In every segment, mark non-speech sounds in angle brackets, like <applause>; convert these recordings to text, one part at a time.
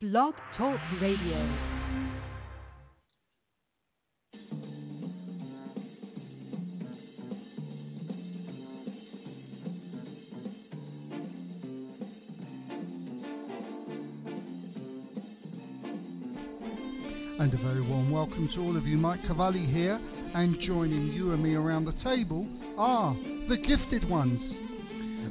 Blog Talk Radio. And a very warm welcome to all of you. Mike Cavalli here, and joining you and me around the table are the gifted ones.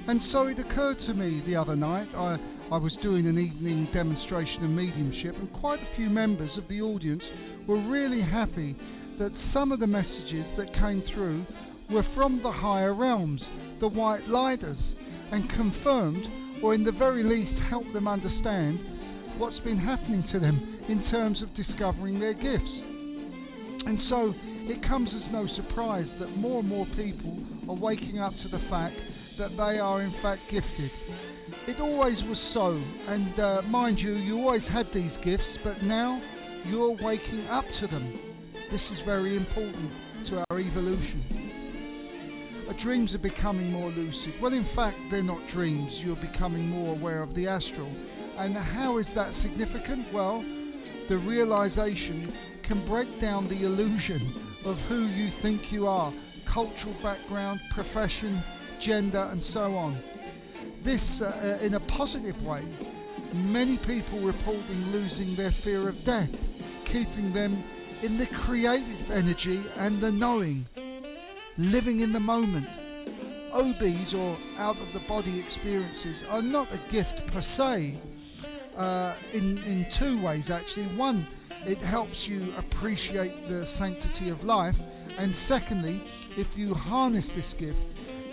And so it occurred to me the other night, I, I was doing an evening demonstration of mediumship, and quite a few members of the audience were really happy that some of the messages that came through were from the higher realms, the white lighters, and confirmed, or in the very least helped them understand what's been happening to them in terms of discovering their gifts. And so it comes as no surprise that more and more people are waking up to the fact that they are in fact gifted. It always was so, and uh, mind you, you always had these gifts, but now you're waking up to them. This is very important to our evolution. Our dreams are becoming more lucid. Well, in fact, they're not dreams. You're becoming more aware of the astral. And how is that significant? Well, the realization can break down the illusion of who you think you are cultural background, profession, gender, and so on. This, uh, in a positive way, many people reporting losing their fear of death, keeping them in the creative energy and the knowing, living in the moment. OBs or out of the body experiences are not a gift per se, uh, in, in two ways actually. One, it helps you appreciate the sanctity of life, and secondly, if you harness this gift,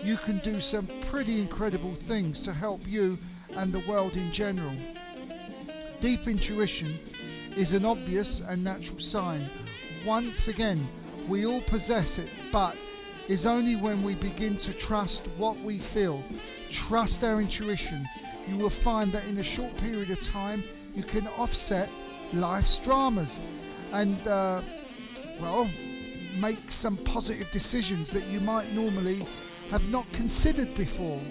you can do some pretty incredible things to help you and the world in general. Deep intuition is an obvious and natural sign. Once again, we all possess it, but is only when we begin to trust what we feel, trust our intuition. You will find that in a short period of time, you can offset life's dramas and, uh, well, make some positive decisions that you might normally have not considered before.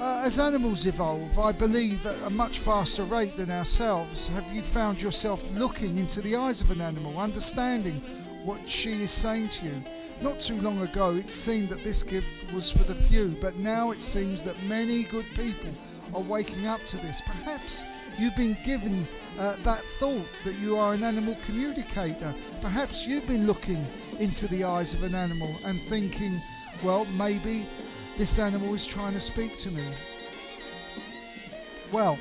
Uh, as animals evolve, I believe at a much faster rate than ourselves, have you found yourself looking into the eyes of an animal, understanding what she is saying to you? Not too long ago, it seemed that this gift was for the few, but now it seems that many good people are waking up to this. Perhaps you've been given uh, that thought that you are an animal communicator. Perhaps you've been looking into the eyes of an animal and thinking, well, maybe this animal is trying to speak to me. Well,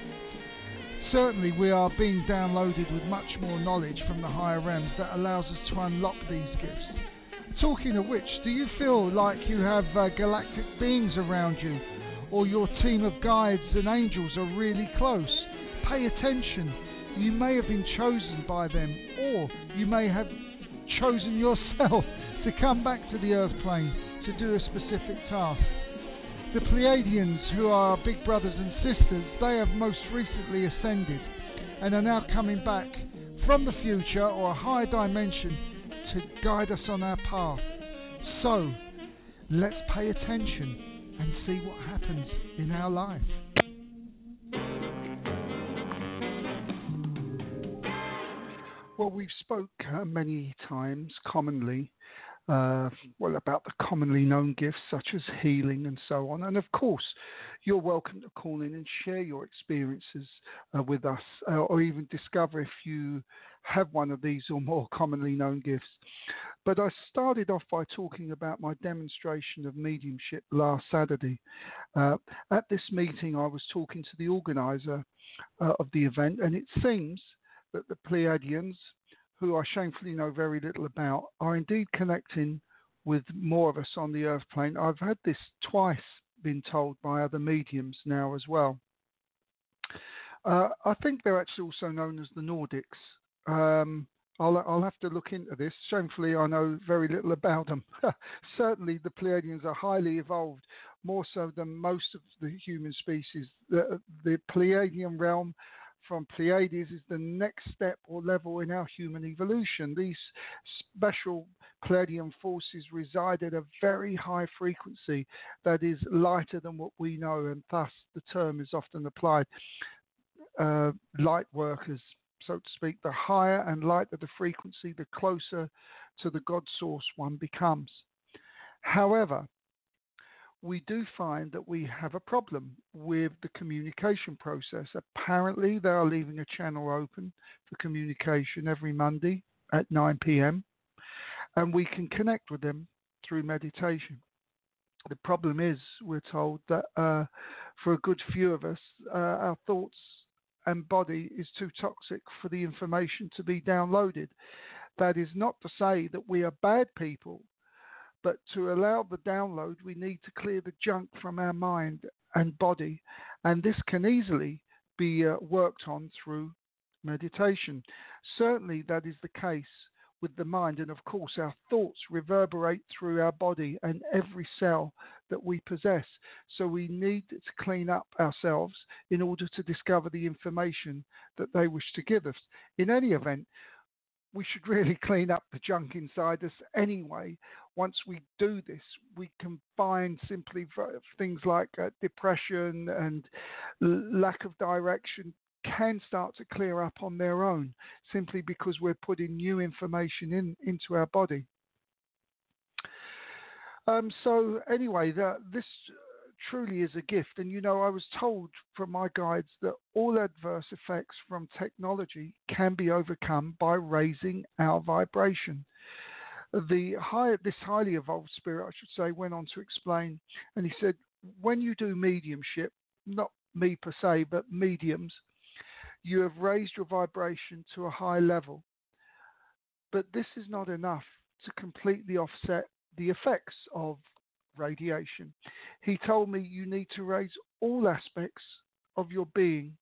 certainly we are being downloaded with much more knowledge from the higher realms that allows us to unlock these gifts. Talking of which, do you feel like you have uh, galactic beings around you, or your team of guides and angels are really close? Pay attention. You may have been chosen by them, or you may have chosen yourself <laughs> to come back to the earth plane to do a specific task. The Pleiadians, who are our big brothers and sisters, they have most recently ascended and are now coming back from the future or a higher dimension to guide us on our path. So, let's pay attention and see what happens in our life. Well, we've spoke uh, many times commonly uh, well, about the commonly known gifts such as healing and so on. And of course, you're welcome to call in and share your experiences uh, with us, uh, or even discover if you have one of these or more commonly known gifts. But I started off by talking about my demonstration of mediumship last Saturday. Uh, at this meeting, I was talking to the organizer uh, of the event, and it seems that the Pleiadians, who I shamefully know very little about, are indeed connecting with more of us on the earth plane. I've had this twice been told by other mediums now as well. Uh, I think they're actually also known as the Nordics. Um, I'll, I'll, have to look into this. Shamefully, I know very little about them. <laughs> Certainly, the Pleiadians are highly evolved, more so than most of the human species. The, the Pleiadian realm from Pleiades is the next step or level in our human evolution. These special Pleiadian forces reside at a very high frequency that is lighter than what we know, and thus the term is often applied. uh, light workers, so to speak. The higher and lighter the frequency, the closer to the God source one becomes. However, we do find that we have a problem with the communication process. Apparently, they are leaving a channel open for communication every Monday at 9 p.m., and we can connect with them through meditation. The problem is, we're told that uh, for a good few of us, uh, our thoughts and body is too toxic for the information to be downloaded. That is not to say that we are bad people but to allow the download, we need to clear the junk from our mind and body. And this can easily be uh, worked on through meditation. Certainly, that is the case with the mind. And of course, our thoughts reverberate through our body and every cell that we possess. So we need to clean up ourselves in order to discover the information that they wish to give us. In any event, we should <laughs> really clean up the junk inside us anyway, once we do this, we can find simply things like uh, depression and lack of direction can start to clear up on their own simply because we're putting new information in into our body. Um, so anyway, the, this truly is a gift, and you know I was told from my guides that all adverse effects from technology can be overcome by raising our vibration the high, this highly evolved spirit, I should say, went on to explain, and he said, when you do mediumship, not me per se, but mediums, you have raised your vibration to a high level. But this is not enough to completely offset the effects of radiation. He told me you need to raise all aspects of your being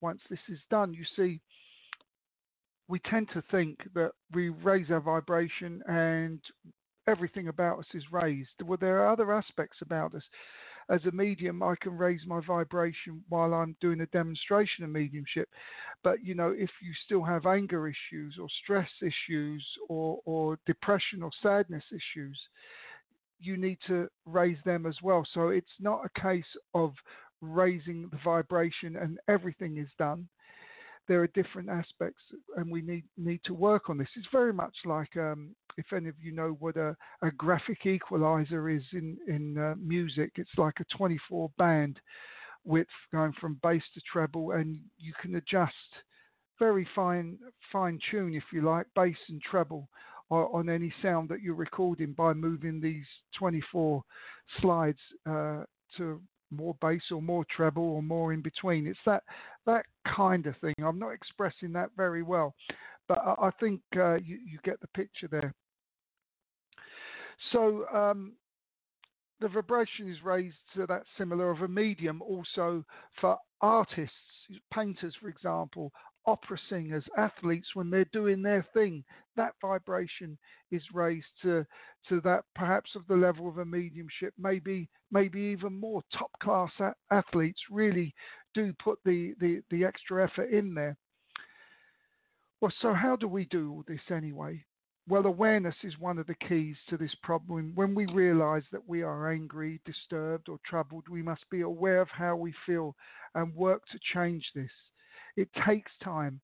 once this is done. You see, we tend to think that we raise our vibration and everything about us is raised. Well, there are other aspects about us. As a medium, I can raise my vibration while I'm doing a demonstration of mediumship. But you know, if you still have anger issues or stress issues or, or depression or sadness issues, you need to raise them as well. So it's not a case of raising the vibration and everything is done there are different aspects, and we need need to work on this. It's very much like um, if any of you know what a, a graphic equalizer is in in uh, music. It's like a 24 band width going from bass to treble, and you can adjust very fine fine tune, if you like, bass and treble on any sound that you're recording by moving these 24 slides uh, to more bass or more treble or more in between. It's that that kind of thing. I'm not expressing that very well, but I, I think uh, you, you, get the picture there. So um, the vibration is raised to that similar of a medium also for artists, painters, for example, opera singers, athletes, when they're doing their thing, that vibration is raised to to that perhaps of the level of a mediumship, maybe maybe even more. Top class a- athletes really do put the, the, the extra effort in there. Well, so how do we do all this anyway? Well, awareness is one of the keys to this problem. When we realize that we are angry, disturbed, or troubled, we must be aware of how we feel and work to change this. It takes time,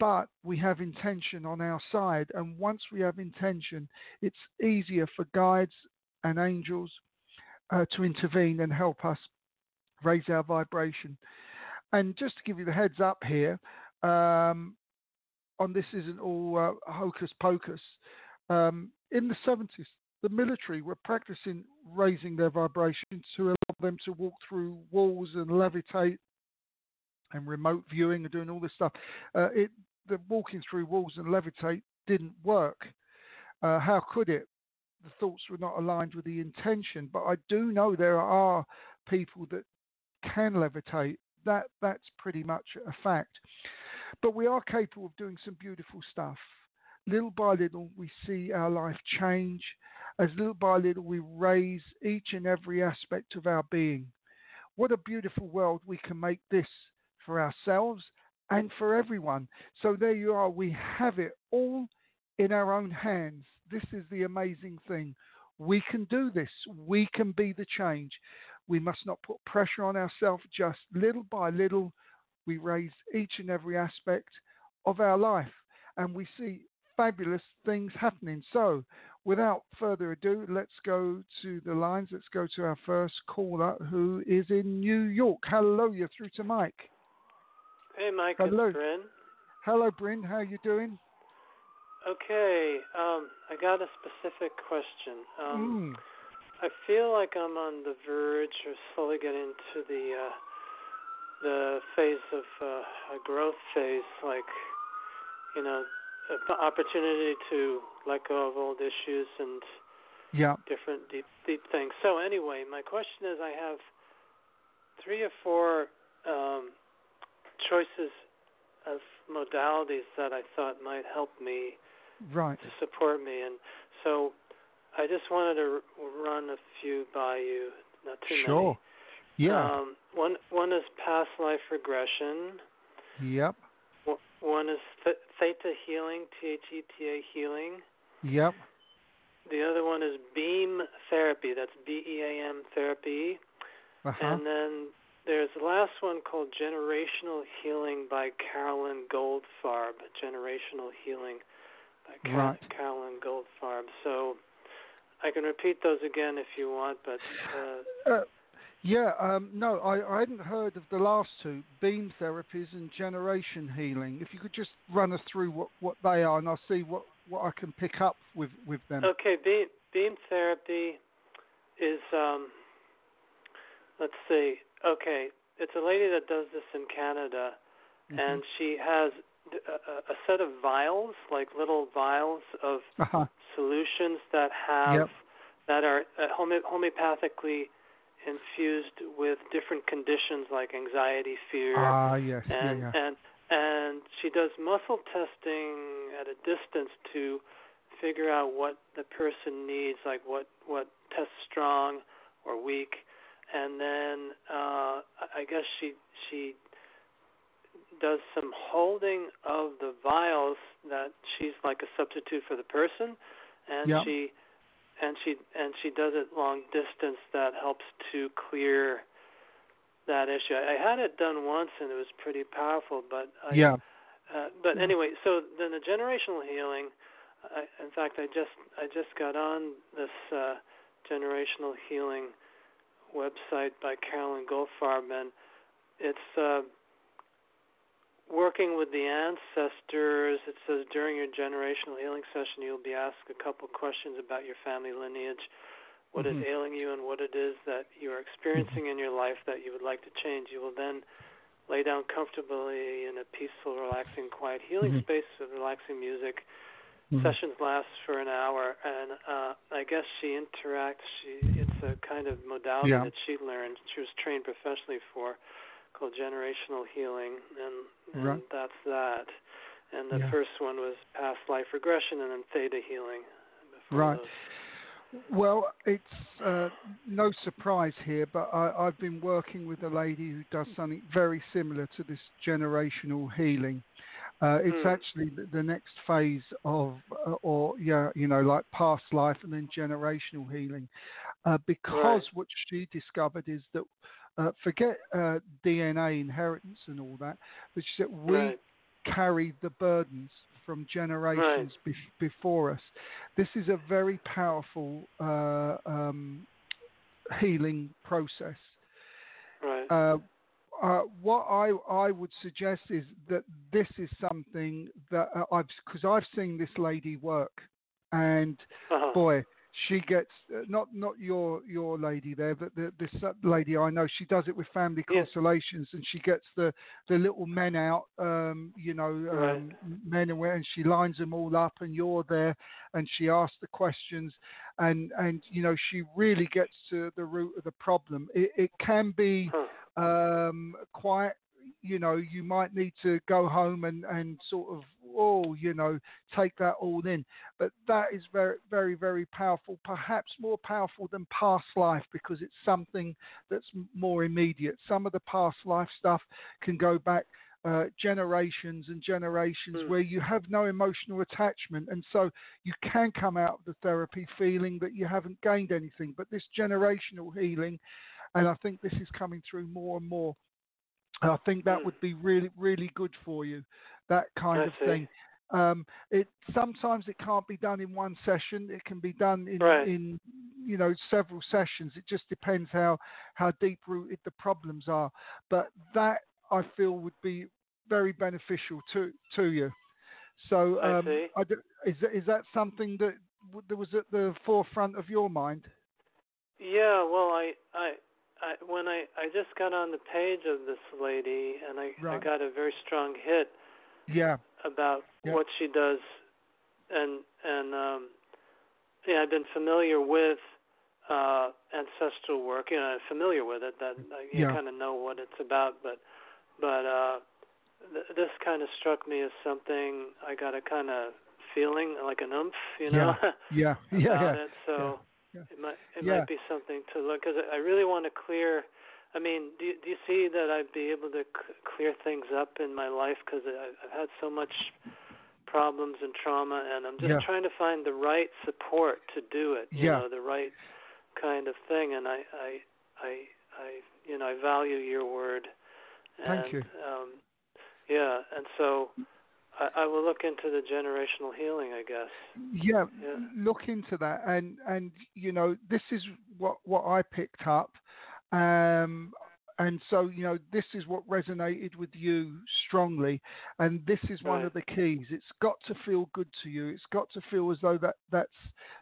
but we have intention on our side. And once we have intention, it's easier for guides and angels uh, to intervene and help us raise our vibration. And just to give you the heads up here, um, on this isn't all uh, hocus pocus. Um, in the 70s, the military were practicing raising their vibration to allow them to walk through walls and levitate and remote viewing and doing all this stuff. Uh, it, the walking through walls and levitate didn't work. Uh, how could it? The thoughts were not aligned with the intention. But I do know there are people that can levitate. That that's pretty much a fact. But we are capable of doing some beautiful stuff. Little by little, we see our life change. As little by little, we raise each and every aspect of our being. What a beautiful world we can make this for ourselves and for everyone. So there you are. We have it all in our own hands. This is the amazing thing. We can do this. We can be the change. We must not put pressure on ourselves. Just little by little, we raise each and every aspect of our life, and we see fabulous things happening. So, without further ado, let's go to the lines. Let's go to our first caller, who is in New York. Hello, you're through to Mike. Hey, Mike. Hello. It's Bryn. Hello, Bryn. How you doing? Okay. Um, I got a specific question. Um, Mm. I feel like I'm on the verge of slowly getting into the uh, the phase of uh, a growth phase, like you know, the opportunity to let go of old issues and Yeah. different deep deep things. So anyway, my question is, I have three or four um, choices of modalities that I thought might help me Right. to support me, and so I just wanted to run a few by you, not too Sure. many. Yeah. Um, one one is past life regression. yep. One- is th- theta healing, T H E T A healing. Yep. The other one is beam therapy. That's B E A M therapy. Uh huh. And then there's the last one called Generational Healing by Carolyn Goldfarb. Generational Healing by Car- Right. Carolyn Goldfarb. So I can repeat those again if you want, but uh, Uh, yeah. Um, no, I, I hadn't heard of the last two, beam therapies and generation healing. If you could just run us through what, what they are, and I'll see what, what I can pick up with with them. okay, beam, beam therapy is um, let's see. Okay, it's a lady that does this in Canada. Mhm. and she has a, a- set of vials, like little vials of uh-huh. solutions that have Yep. that are uh, home, homeopathically infused with different conditions like anxiety, fear, Ah, yes. and yeah. Yeah. and and she does muscle testing at a distance to figure out what the person needs, like what what tests strong or weak, and then uh, I guess she she does some holding of the vials that she's like a substitute for the person, and Yeah. she and she and she does it long distance that helps to clear that issue. I had it done once and it was pretty powerful, but I, yeah. uh, but anyway, so then the generational healing. I, in fact, I just I just got on this uh, generational healing website by Carolyn Goldfarb, and it's uh, working with the ancestors. It says during your generational healing session, you'll be asked a couple questions about your family lineage, what is Mhm. ailing you, and what it is that you are experiencing in your life that you would like to change. You will then lay down comfortably in a peaceful, relaxing, quiet healing Mhm. space with relaxing music. Mhm. Sessions last for an hour, and uh, I guess she interacts. She a kind of modality Yeah. that she learned. She was trained professionally for, called generational healing, and, and Right. that's that. And the Yeah. first one was past life regression, and then theta healing. Right. those. Well, it's uh, no surprise here, but I, I've been working with a lady who does something very similar to this generational healing. Uh, it's Hmm. actually the, the next phase of, uh, or yeah, you know, like past life and then generational healing, uh, because Right. what she discovered is that uh, forget uh, DNA inheritance and all that, but she said we Right. carry the burdens from generations bef- before us. This is a very powerful uh, um, healing process. Right. Uh, what I I would suggest is that this is something that uh, I've because I've seen this lady work, and uh-huh. boy, she gets uh, not not your your lady there, but the, this lady I know. She does it with family Yeah. constellations, and she gets the the little men out, um, you know, um, Right. men and women, and she lines them all up, and you're there, and she asks the questions, and and you know she really gets to the root of the problem. It, it can be Huh. Um, quite, you know, you might need to go home and, and sort of, oh, you know, take that all in. But that is very, very, very powerful, perhaps more powerful than past life because it's something that's more immediate. Some of the past life stuff can go back. Uh, generations and generations Mm. where you have no emotional attachment, and so you can come out of the therapy feeling that you haven't gained anything. But this generational healing and I think this is coming through more and more. I think that Mm. would be really, really good for you. That kind I of see. thing. Um, it sometimes it can't be done in one session. It can be done in, Right. in you know several sessions. It just depends how how deep rooted the problems are. But that I feel would be very beneficial to to you. So um. I d- is that- is that something that that was at the forefront of your mind? Yeah, well, I, I, I, when I, I just got on the page of this lady, and I, I got a very strong hit Yeah, about Yeah. what she does, and and um, yeah, I've been familiar with uh, ancestral work. You know, I'm familiar with it. That uh, you Yeah. kind of know what it's about, but but uh, th- this kind of struck me as something I got a kind of feeling like an oomph, you know, yeah, yeah, <laughs> <laughs> about yeah. it. So yeah. It might it Yeah. might be something to look because I really want to clear. I mean, do you, do you see that I'd be able to c- clear things up in my life because I've had so much problems and trauma, and I'm just Yeah. trying to find the right support to do it. You Yeah. know, the right kind of thing, and I, I, I, I, you know, I value your word. And, Thank you. Um, yeah, and so I, I will look into the generational healing, I guess. Yeah, Yeah. look into that, and and you know this is what what I picked up, um, and so you know this is what resonated with you strongly, and this is one Right. of the keys. It's got to feel good to you. It's got to feel as though that that's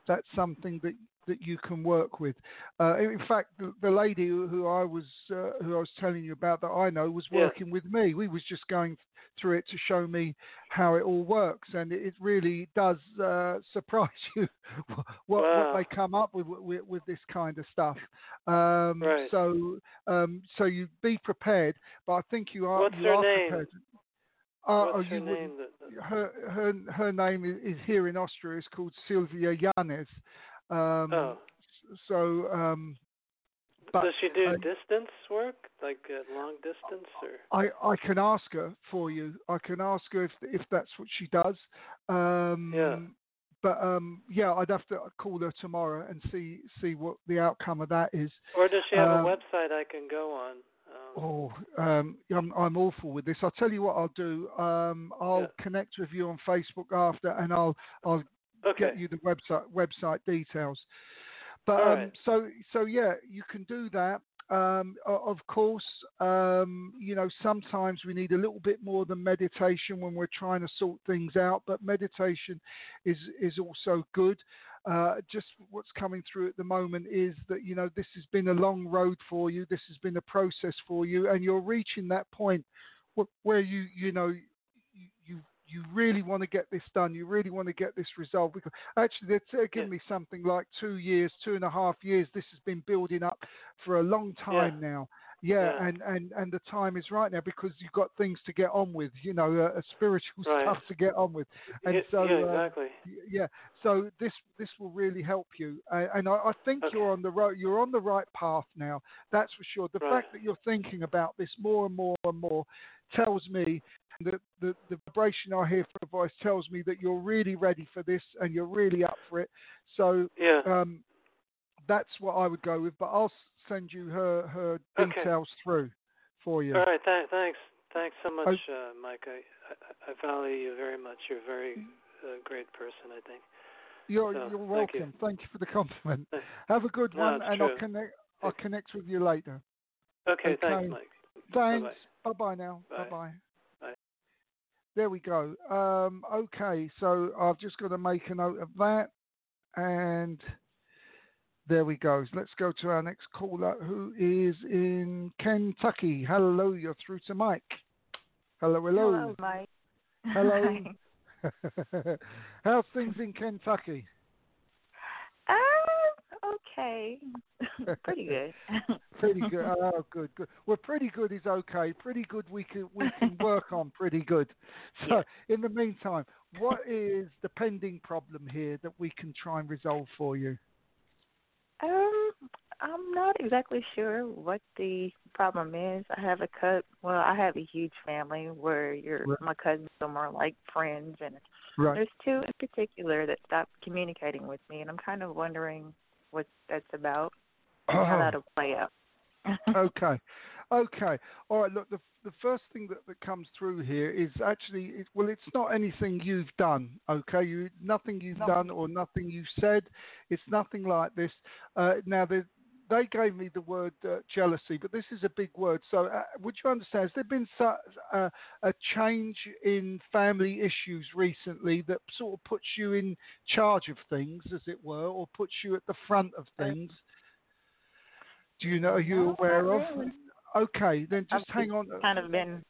that's something that that you can work with. Uh, in fact, the, the lady who, I was uh, who I was telling you about that I know was Yeah. working with me. We was just going through it to show me how it all works, and it, it really does uh, <laughs> surprise you what, Wow. what they come up with, with with this kind of stuff. Um, Right. So um, so you be prepared, but I think you are What's you her are name? prepared. Uh, What's oh, her name? That, that, her her her name is, is here in Austria. It's called Sylvia Yanes. Um, oh. So, um, but Does she do I- distance work, like uh, long distance, or? I I can ask her for you. I can ask her if if that's what she does. Um, Yeah. But um, yeah, I'd have to call her tomorrow and see see what the outcome of that is. Or does she have Um, a website I can go on? Um, Oh, um, I'm I'm awful with this. I'll tell you what I'll do. Um, I'll Yeah. connect with you on Facebook after, and I'll I'll okay. get you the website website details. But um, right. so so yeah, you can do that. Um, of course, um, you know sometimes we need a little bit more than meditation when we're trying to sort things out. But meditation is is also good. Uh, just what's coming through at the moment is that you know this has been a long road for you. This has been a process for you, and you're reaching that point where you you know you, really want to get this done. You really want to get this resolved. Because actually, they're giving Yeah. me something like two years, two and a half years. This has been building up for a long time now. Yeah, Yeah. and, and and the time is right now because you've got things to get on with. You know, uh, uh, spiritual Right. stuff to get on with. And yeah, so, yeah, um, exactly. Y- Yeah, so this this will really help you, uh, and I, I think Okay. you're on the right you're on the right path now. That's for sure. The Right. fact that you're thinking about this more and more and more tells me that the the vibration I hear from the voice tells me that you're really ready for this and you're really up for it. So yeah. um, that's what I would go with. But I'll send you her her Okay. details through for you. All right. Th- thanks. Thanks so much, I- uh, Mike. I, I I value you very much. You're a very uh, great person. I think. You're So, you're thank you. welcome. Thank you for the compliment. Have a good No, one, and I'll connect. I'll connect with you later. Okay. Okay. Thanks, Mike. Thanks. Bye bye now. Bye. Bye bye. Bye. There we go. Um, okay, so I've just got to make a note of that, and there we go. Let's go to our next caller, who is in Kentucky. Hello, you're through to Mike. Hello, hello. Hello, Mike. Hello. <laughs> <laughs> How's things in Kentucky? Okay. <laughs> Pretty good. <laughs> Pretty good. Oh, good, good. Well, pretty good is okay. Pretty good we can we can <laughs> work on. Pretty good. So, Yeah. in the meantime, what is the pending problem here that we can try and resolve for you? um, I'm not exactly sure what the problem is. I have a cut. Well, I have a huge family where your Right. my cousins are more like friends, and Right. there's two in particular that stopped communicating with me, and I'm kind of wondering what that's about, how Oh, that'll play out. <laughs> okay. Okay. All right. Look, the the first thing that, that comes through here is actually it, well, it's not anything you've done. Okay, you nothing you've No. done or nothing you've said. It's nothing like this. Uh, now, the, they gave me the word uh, jealousy, but this is a big word. So, uh, would you understand? Has there been su- uh, a change in family issues recently that sort of puts you in charge of things, as it were, or puts you at the front of Uh, things? Do you know? Are you No, aware not of? really. Okay, then I've just hang on. kind of been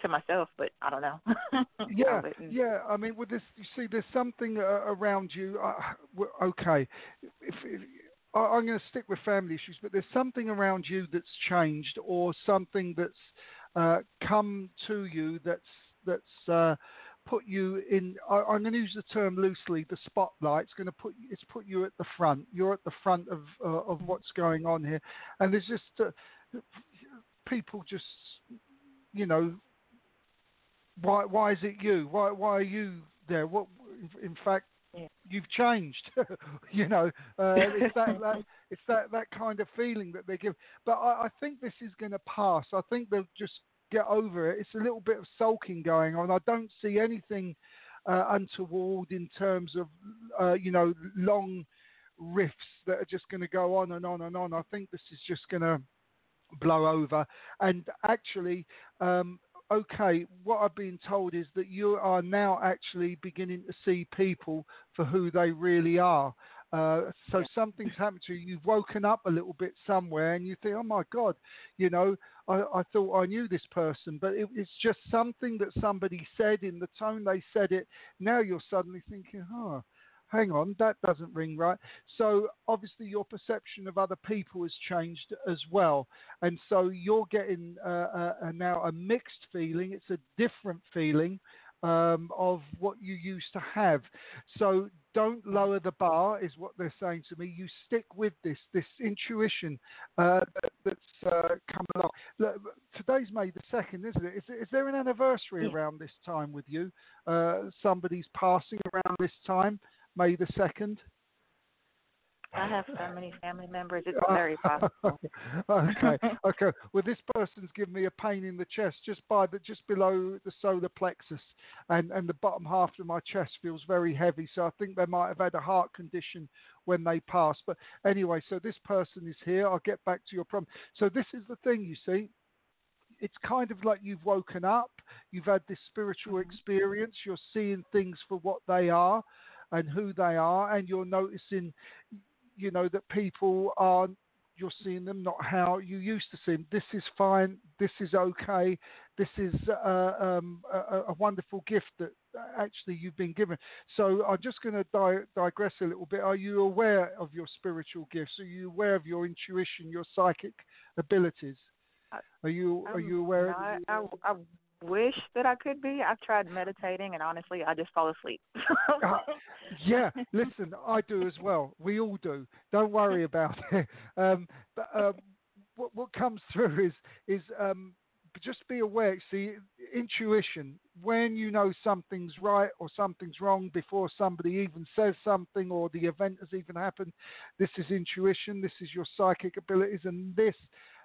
to myself, but I don't know. <laughs> Yeah, I yeah. I mean, with this, you see, there's something uh, around you. Uh, okay, if, if, I, I'm going to stick with family issues, but there's something around you that's changed, or something that's uh, come to you that's that's uh, put you in. I, I'm going to use the term loosely. The spotlight. It's going to put it's put you at the front. You're at the front of uh, of what's going on here, and there's just uh, people just you know why why is it you? Why why are you there? What in fact Yeah. you've changed. <laughs> you know, uh, it's that, <laughs> that it's that that kind of feeling that they give. But I, I think this is going to pass. I think they'll just get over it. It's a little bit of sulking going on. I don't see anything uh, untoward in terms of uh, you know long riffs that are just going to go on and on and on. I think this is just going to blow over. And actually, um, okay, what I've been told is that you are now actually beginning to see people for who they really are. Uh, so Yeah. something's happened to you. You've woken up a little bit somewhere, and you think, "Oh my God, you know, I, I thought I knew this person, but it, it's just something that somebody said in the tone they said it. Now you're suddenly thinking, "Oh, hang on, that doesn't ring right." So obviously your perception of other people has changed as well, and so you're getting uh, uh, uh, now a mixed feeling. It's a different feeling um, of what you used to have. So don't lower the bar, is what they're saying to me. You stick with this, this intuition uh, that, that's uh, come along. Look, today's May the second, isn't it? Is, is there an anniversary Yeah. around this time with you? Uh, somebody's passing around this time, May the second. I have so many family members. It's <laughs> very possible. okay, <laughs> okay. Well, this person's given me a pain in the chest just by the just below the solar plexus, and and the bottom half of my chest feels very heavy. So I think they might have had a heart condition when they passed. But anyway, so this person is here. I'll get back to your problem. So this is the thing, you see. It's kind of like you've woken up. You've had this spiritual Mhm. experience. You're seeing things for what they are and who they are, and you're noticing you know that people are you're seeing them not how you used to see them this is fine this is okay this is uh, um, a, a wonderful gift that actually you've been given. So i'm just going to di- digress a little bit. Are you aware of your spiritual gifts? Are you aware of your intuition your psychic abilities? Are you are Um, you aware no, of I, I, I wish that I could be. I've tried meditating, and honestly, I just fall asleep. Uh, <laughs> yeah, listen, I do as well. We all do. Don't worry about <laughs> it. Um, but um, what, what comes through is is um, just be aware. See, intuition. When you know something's right or something's wrong before somebody even says something or the event has even happened, this is intuition. This is your psychic abilities, and this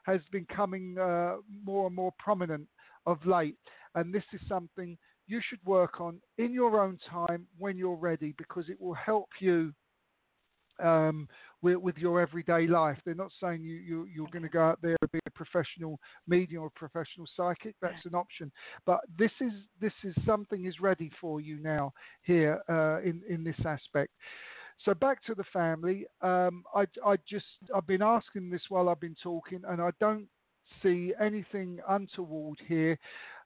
has been coming uh, more and more prominent of late. And this is something you should work on in your own time when you're ready because it will help you um, with, with your everyday life. They're not saying you, you, you're going to go out there and be a professional medium or professional psychic. That's an option. But this is this is something is ready for you now here uh, in in this aspect. So back to the family. Um, I, I just I've been asking this while I've been talking, and I don't see anything untoward here.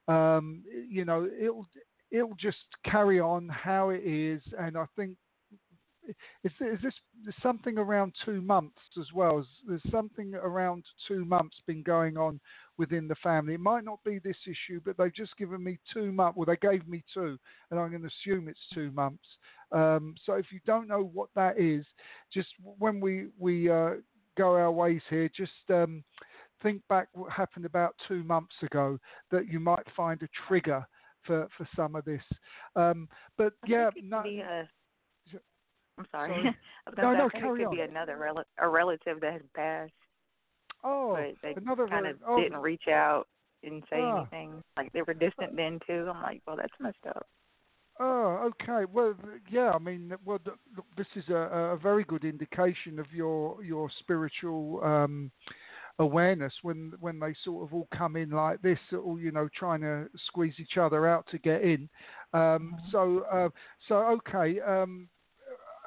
Um, you know, it'll it'll just carry on how it is, and I think is, is this something around two months as well? There's something around two months been going on within the family. It might not be this issue, but they've just given me two months. Well, they gave me two, and I'm going to assume it's two months. Um, so if you don't know what that is, just when we we uh, go our ways here, just um, think back what happened about two months ago that you might find a trigger for for some of this. Um, but I yeah, no, be a, I'm sorry. Sorry. <laughs> I was gonna No, no, I think carry it could be another rel- a relative that has passed. Oh, but they another kind of oh, didn't reach out and say Ah. anything. Like they were distant then too. I'm like, well, that's messed up. Oh, okay. Well, yeah. I mean, well, th- this is a, a very good indication of your your spiritual um, awareness when when they sort of all come in like this, all you know, trying to squeeze each other out to get in. Um, So, uh, so okay. Um,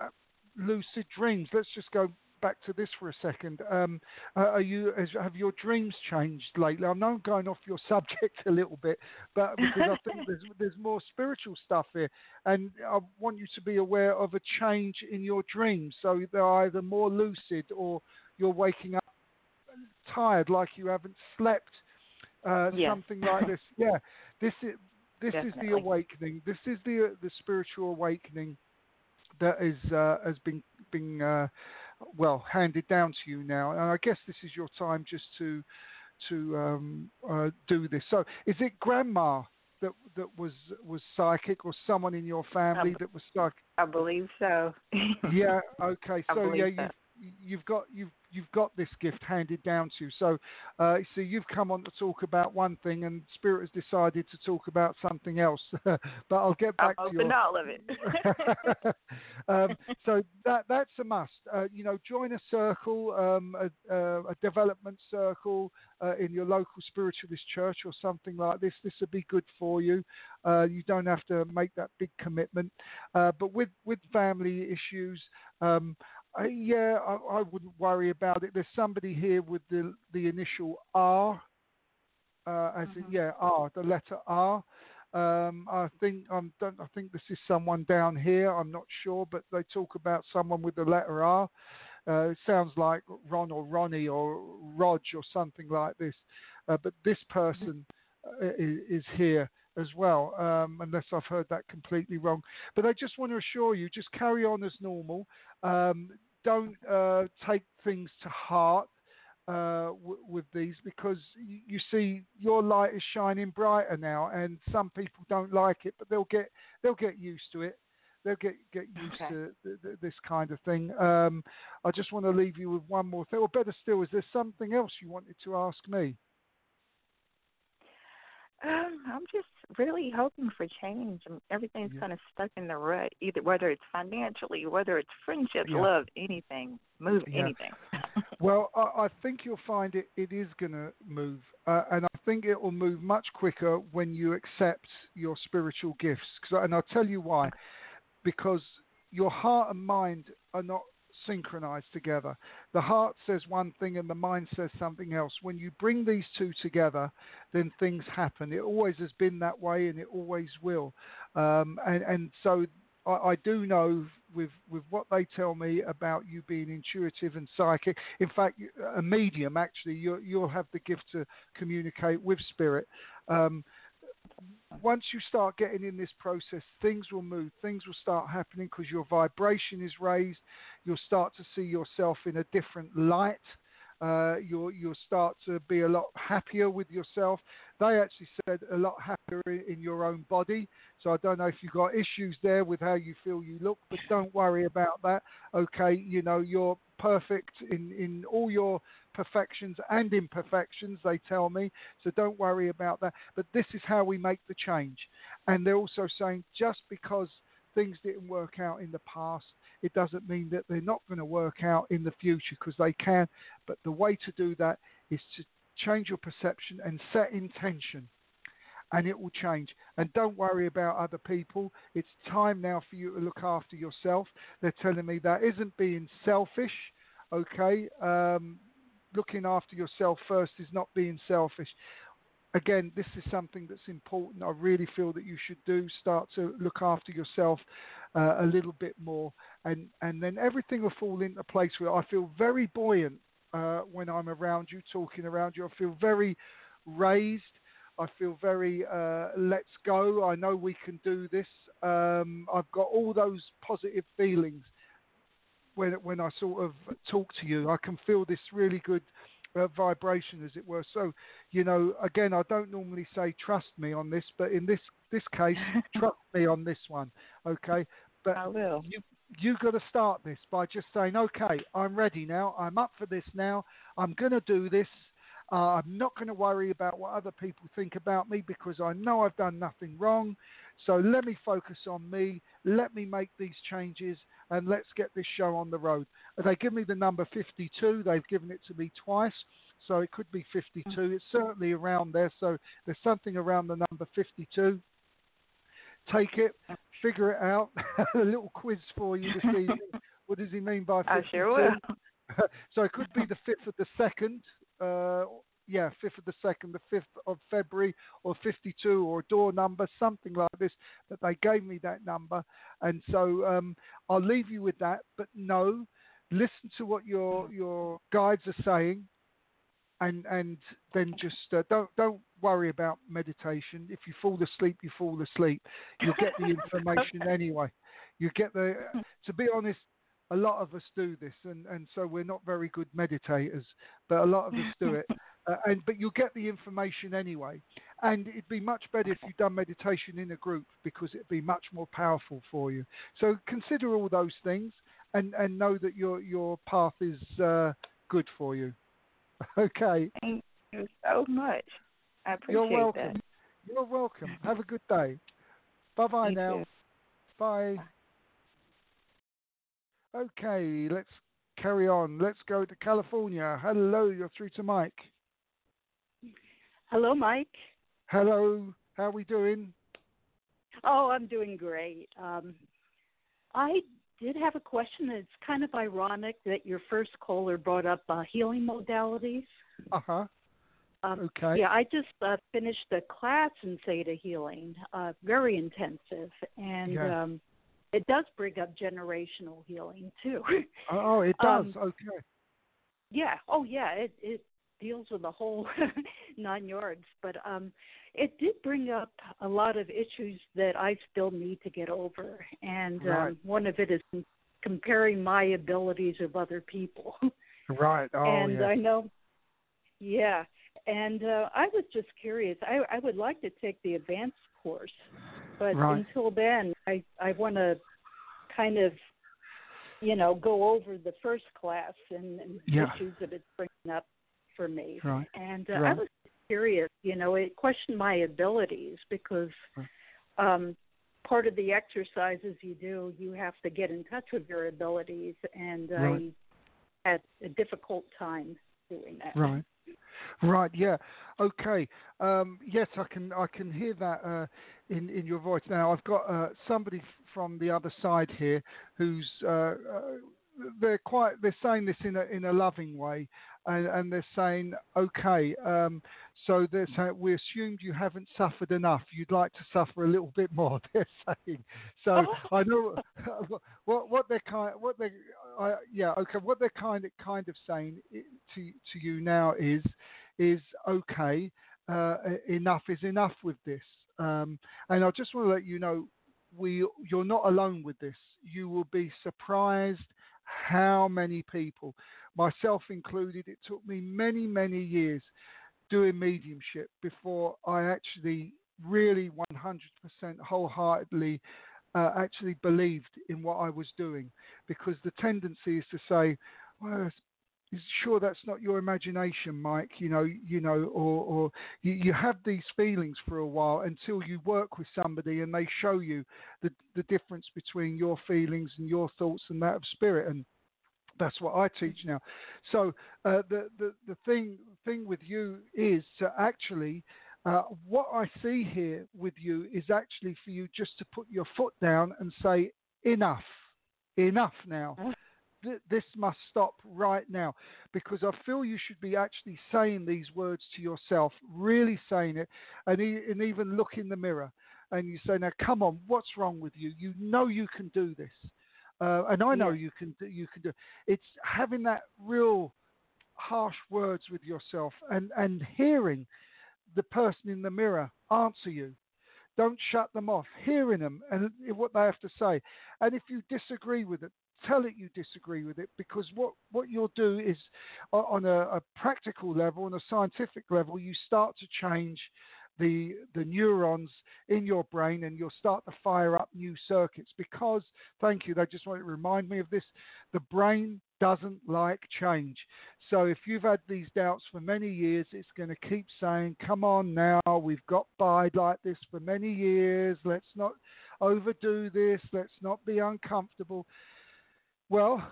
uh, lucid dreams. Let's just go back to this for a second. Um, uh, are you have your dreams changed lately? I know I'm going off your <laughs> subject a little bit, but <laughs> because I think there's there's more spiritual stuff here, and I want you to be aware of a change in your dreams. So they're either more lucid or you're waking up tired, like you haven't slept. Uh. Something like this. <laughs> Yeah, this is this is the awakening. This is the the spiritual awakening that is uh, has been been uh, well handed down to you now, and I guess this is your time just to to um, uh, do this. So, is it grandma that that was was psychic, or someone in your family Um, that was psychic? I believe so. Yeah. <laughs> Okay. So yeah, believe you you've got you've you've got this gift handed down to you. So uh, so you've come on to talk about one thing, and Spirit has decided to talk about something else. <laughs> but I'll get back back to open your all of it. <laughs> um, so that that's a must. Uh, you know, join a circle, um, a, a, a development circle uh, in your local spiritualist church or something like this. This would be good for you. Uh, you don't have to make that big commitment. Uh, but with with family issues. Um, uh, yeah, I, I wouldn't worry about it. There's somebody here with the the initial R, uh, as in Mhm. yeah R, the letter R. Um, I think I'm don't I think this is someone down here. I'm not sure, but they talk about someone with the letter R. Uh, it sounds like Ron or Ronnie or Rog or something like this. Uh, but this person uh, is, is here as well, um, unless I've heard that completely wrong. But I just want to assure you, just carry on as normal. Um, don't uh, take things to heart uh, w- with these because you, you see your light is shining brighter now, and some people don't like it, but they'll get they'll get used to it. They'll get get used Okay. to th- th- this kind of thing. Um, I just want to leave you with one more thing, or better still, is there something else you wanted to ask me? Um, I'm just really hoping for change. and Everything's Yeah. kind of stuck in the rut. Either whether it's financially, whether it's friendships, Yeah. love, anything, move Yeah. anything. <laughs> <laughs> Well, I, I think you'll find it, it is going to move. Uh, and I think it will move much quicker when you accept your spiritual gifts. 'Cause- and I'll tell you why. Because your heart and mind are not synchronized together. The heart says one thing and the mind says something else. When you bring these two together, then things happen. It always has been that way and it always will. Um, and, and so I, I do know with with what they tell me about you being intuitive and psychic. In fact, a medium actually, you you'll have the gift to communicate with spirit. Um, once you start getting in this process, things will move. Things will start happening because your vibration is raised. You'll start to see yourself in a different light. Uh, you'll you'll start to be a lot happier with yourself. They actually said a lot happier in, your own body. So I don't know if you've got issues there with how you feel you look, but don't worry about that. Okay, you know you're perfect in in all your perfections and imperfections. They tell me, so don't worry about that. But this is how we make the change. And they're also saying just because things didn't work out in the past, it doesn't mean that they're not going to work out in the future because they can. But the way to do that is to change your perception and set intention. And it will change. And don't worry about other people. It's time now for you to look after yourself. They're telling me that isn't being selfish, okay? Um, looking after yourself first is not being selfish again, this is something that's important. I really feel that you should do start to look after yourself uh, a little bit more, and and then everything will fall into place. Where I feel very buoyant uh, when I'm around you, talking around you. I feel very raised. I feel very uh, let's go. I know we can do this. Um, I've got all those positive feelings when when I sort of talk to you. I can feel this really good uh, vibration, as it were. So, you know, again, I don't normally say trust me on this, but in this this case, <laughs> trust me on this one, okay? But I will. you you got to start this by just saying, okay, I'm ready now. I'm up for this now. I'm going to do this. Uh, I'm not going to worry about what other people think about me because I know I've done nothing wrong. So let me focus on me. Let me make these changes and let's get this show on the road. They give me the number 52. They've given it to me twice. So it could be 52. Mm. It's certainly around there. So there's something around the number 52. Take it, figure it out. <laughs> a little quiz for you this evening. <laughs> what does he mean by 52? I sure will. <laughs> so it could be the 5th of the 2nd. Uh, yeah, 5th of the 2nd, the 5th of February, or 52, or a door number, something like this. But they gave me that number. And so um, I'll leave you with that. But no, listen to what your, your guides are saying and and then just uh, don't don't worry about meditation. If you fall asleep, you fall asleep. You'll get the <laughs> information anyway. You get the. To be honest, a lot of us do this, and and so we're not very good meditators, but a lot of us do it. <laughs> Uh, and but you'll get the information anyway. And it'd be much better if you'd done meditation in a group because it'd be much more powerful for you. So consider all those things and and know that your your path is uh, good for you. <laughs> Okay. Thank you so much. I appreciate You're welcome. that. You're welcome. Have a good day. Bye bye now. You. Bye. Okay, let's carry on. Let's go to California. Hello, you're through to Mike. Hello, Mike. Hello, how are we doing? Oh, I'm doing great. Um, I did have a question. It's kind of ironic that your first caller brought up uh, healing modalities. Uh huh. Um, okay. Yeah, I just uh, finished a class in Theta Healing, uh, very intensive, and yeah. um, it does bring up generational healing too. <laughs> Oh, it does. Um, okay. Yeah. Oh, yeah. It it deals with the whole <laughs> nine yards, but um, it did bring up a lot of issues that I still need to get over, and right. um, one of it is comparing my abilities of other people. <laughs> right. Oh, and yeah. I know, yeah. And uh, I was just curious. I, I would like to take the advanced course, but right. until then, I I want to kind of, you know, go over the first class and, and yeah. issues that it's bringing up for me. Right. And uh, right. I was curious, you know, it questioned my abilities because um, part of the exercises you do, you have to get in touch with your abilities, and. I had a difficult time doing that. Right. Right. Yeah. Okay. Um, yes, I can. I can hear that uh, in in your voice. Now, I've got uh, somebody from the other side here who's. Uh, uh they're quite. They're saying this in a in a loving way, and, and they're saying, okay, um, so they're saying, we assumed you haven't suffered enough. You'd like to suffer a little bit more. <laughs> They're saying. So I know <laughs> what what they're kind what they uh, yeah okay what they're kind of kind of saying to to you now is is okay. Uh, enough is enough with this. Um, and I just want to let you know, we you're not alone with this. You will be surprised how many people myself included, it took me many, many years doing mediumship before I actually really 100% wholeheartedly uh, actually believed in what I was doing. Because the tendency is to say, well, sure that's not your imagination, Mike. You know, you know, or, or you, you have these feelings for a while until you work with somebody and they show you the the difference between your feelings and your thoughts and that of spirit. And that's what I teach now. So uh, the, the the thing thing with you is to actually uh, what I see here with you is actually for you just to put your foot down and say enough, enough now. This must stop right now because I feel you should be actually saying these words to yourself, really saying it, and, e- and even look in the mirror and you say, "Now, come on, what's wrong with you? You know you can do this." Uh, and I know yeah. you can do, you can do. It's having that real harsh words with yourself and and hearing the person in the mirror answer you. Don't shut them off. Hearing them and what they have to say. And if you disagree with it, tell it you disagree with it because what, what you'll do is on a, a practical level, on a scientific level, you start to change the the neurons in your brain and you'll start to fire up new circuits because thank you they just want to remind me of this the brain doesn't like change. So if you've had these doubts for many years it's going to keep saying come on now we've got by like this for many years. Let's not overdo this. Let's not be uncomfortable well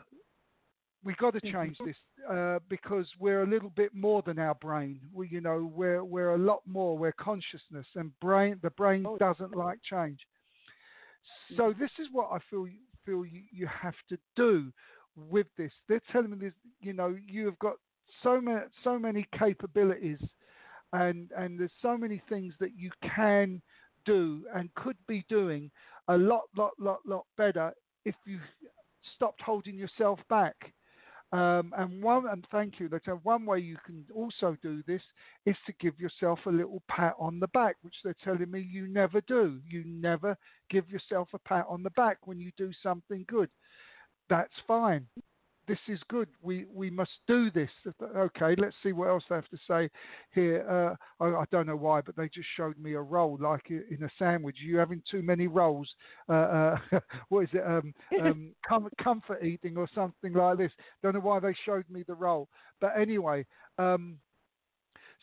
we got to change this uh, because we're a little bit more than our brain. We, you know, we're we're a lot more. We're consciousness, and brain. The brain oh, doesn't like change. So mm-hmm. this is what I feel feel you, you have to do with this. They're telling me this. You know, you have got so many so many capabilities, and and there's so many things that you can do and could be doing a lot lot lot lot better if you stopped holding yourself back um, and one, and thank you. That one way you can also do this is to give yourself a little pat on the back, which they're telling me you never do. You never give yourself a pat on the back when you do something good. That's fine this is good. We we must do this. Okay, let's see what else they have to say here. Uh, I, I, don't know why, but they just showed me a roll like in a sandwich. You having too many rolls? Uh, uh, <laughs> what is it? Um, um, <laughs> com- comfort eating or something like this. Don't know why they showed me the roll, but anyway. Um,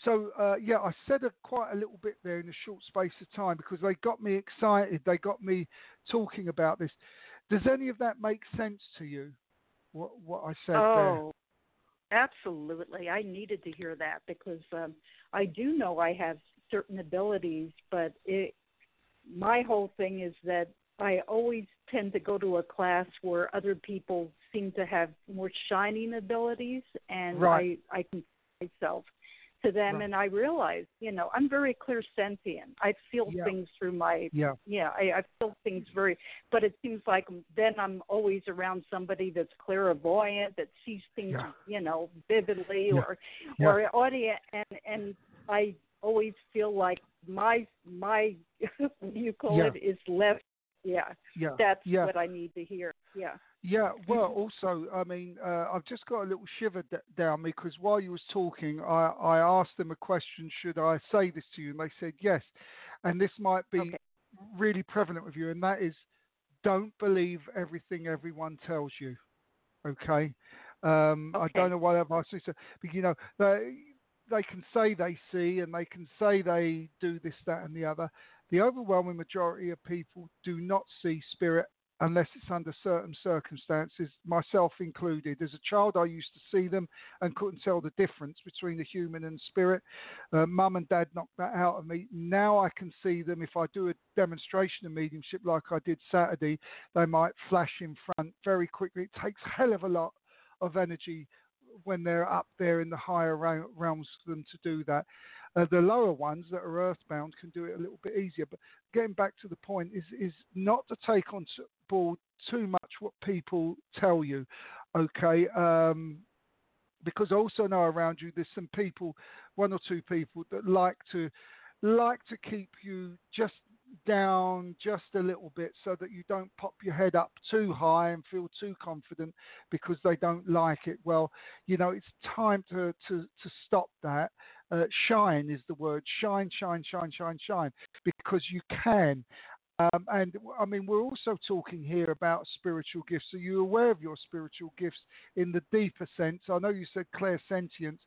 so uh, yeah, I said a, quite a little bit there in a short space of time because they got me excited. They got me talking about this. Does any of that make sense to you? What what I said oh, there. absolutely. I needed to hear that because um, I do know I have certain abilities, but it my whole thing is that I always tend to go to a class where other people seem to have more shining abilities, and right. I I can myself to them right. and I realize, you know, I'm very clear sentient. I feel yeah. things through my yeah, yeah I, I feel things very but it seems like then I'm always around somebody that's clairvoyant, that sees things, yeah. you know, vividly yeah. or or audience and and I always feel like my my you call it is left yeah. Yeah. That's what I need to hear. Yeah. Yeah, well, also, I mean, uh, I've just got a little shiver d- down me because while you was talking, I, I asked them a question: Should I say this to you? And they said yes. And this might be okay. really prevalent with you, and that is, don't believe everything everyone tells you. Okay. Um, okay. I don't know why I've asked this, but you know, they they can say they see and they can say they do this, that, and the other. The overwhelming majority of people do not see spirit unless it's under certain circumstances, myself included. As a child, I used to see them and couldn't tell the difference between the human and spirit. Uh, Mum and Dad knocked that out of me. Now I can see them. If I do a demonstration of mediumship like I did Saturday, they might flash in front very quickly. It takes hell of a lot of energy when they're up there in the higher realms for them to do that. Uh, the lower ones that are earthbound can do it a little bit easier. But getting back to the point is is not to take on board too much what people tell you. Okay. Um, because I also know around you there's some people, one or two people that like to like to keep you just down just a little bit so that you don't pop your head up too high and feel too confident because they don't like it. Well, you know, it's time to, to, to stop that. Uh, shine is the word. Shine, shine, shine, shine, shine, because you can. Um, and I mean, we're also talking here about spiritual gifts. Are you aware of your spiritual gifts in the deeper sense? I know you said clairsentience,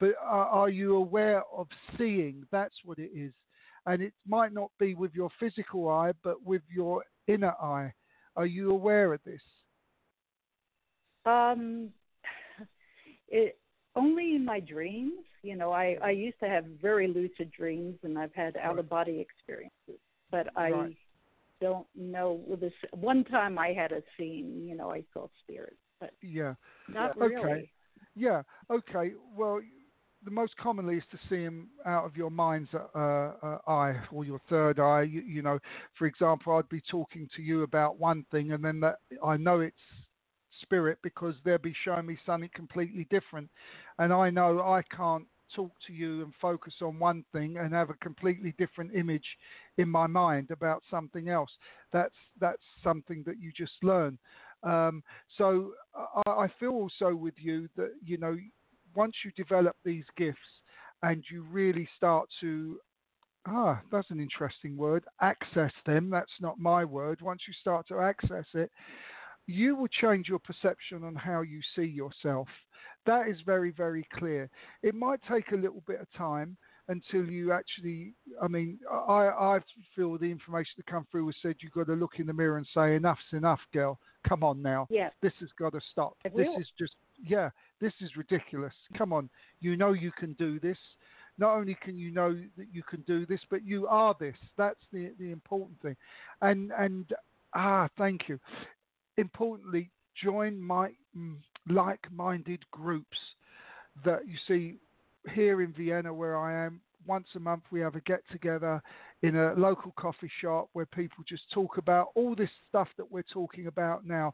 but are, are you aware of seeing? That's what it is and it might not be with your physical eye, but with your inner eye. Are you aware of this? Um, <laughs> it only in my dreams. You know, I I used to have very lucid dreams, and I've had out of body experiences, but I right. don't know. With this one time, I had a scene. You know, I saw spirits, but yeah, not yeah. really. Okay. Yeah. Okay. Well, the most commonly is to see them out of your mind's uh, uh, eye or your third eye. You, you, know, for example, I'd be talking to you about one thing, and then that I know it's spirit because they'll be showing me something completely different, and I know I can't talk to you and focus on one thing and have a completely different image in my mind about something else. That's that's something that you just learn. Um, so I, I feel also with you that you know once you develop these gifts and you really start to ah, that's an interesting word. Access them. That's not my word. Once you start to access it, you will change your perception on how you see yourself. That is very, very clear. It might take a little bit of time until you actually. I mean, I, I feel the information that come through was said you've got to look in the mirror and say, "Enough's enough, girl. Come on now. Yeah. This has got to stop. It this will. is just, yeah, this is ridiculous. Come on, you know you can do this. Not only can you know that you can do this, but you are this. That's the the important thing. And and ah, thank you. Importantly, join my mm, like-minded groups that you see here in Vienna, where I am. Once a month, we have a get together in a local coffee shop where people just talk about all this stuff that we're talking about now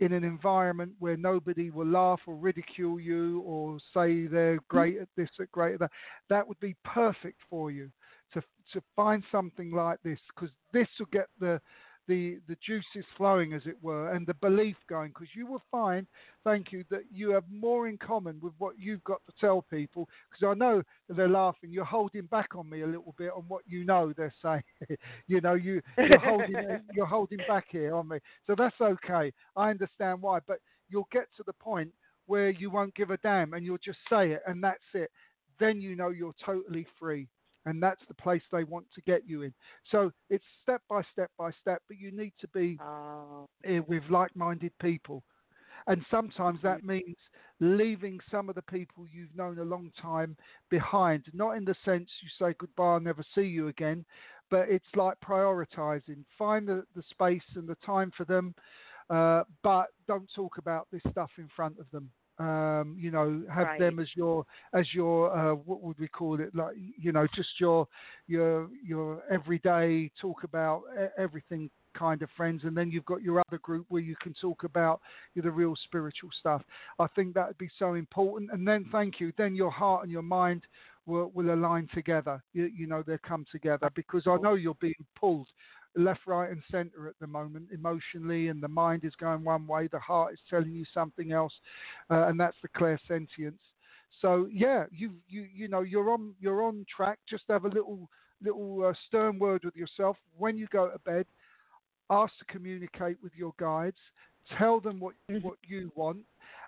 in an environment where nobody will laugh or ridicule you or say they're great at this or great at that. That would be perfect for you to to find something like this because this will get the the the juices flowing as it were and the belief going because you will find thank you that you have more in common with what you've got to tell people because i know they're laughing. You're holding back on me a little bit on what you know they're saying. <laughs> You know you you're holding <laughs> you're holding back here on me. So that's okay. I understand why but you'll get to the point where you won't give a damn and you'll just say it and that's it. Then you know you're totally free and that's the place they want to get you in. So it's step by step by step, but you need to be Oh. eh, with like-minded people, and sometimes that means leaving some of the people you've known a long time behind. Not in the sense you say goodbye, I'll never see you again, but it's like prioritizing. Find the, the space and the time for them, uh, but don't talk about this stuff in front of them. Um, you know, have Right. them as your as your uh, what would we call it? Like you know, just your your your everyday talk about everything kind of friends, and then you've got your other group where you can talk about the real spiritual stuff. I think that would be so important. And then thank you. Then your heart and your mind will, will align together. You, you know, they'll come together because I know you're being pulled left, right, and centre at the moment emotionally, and the mind is going one way, the heart is telling you something else, uh, and that's the clairsentience. So yeah, you you you know you're on you're on track. Just have a little little uh, stern word with yourself when you go to bed. Ask to communicate with your guides. Tell them what Mhm. what you want,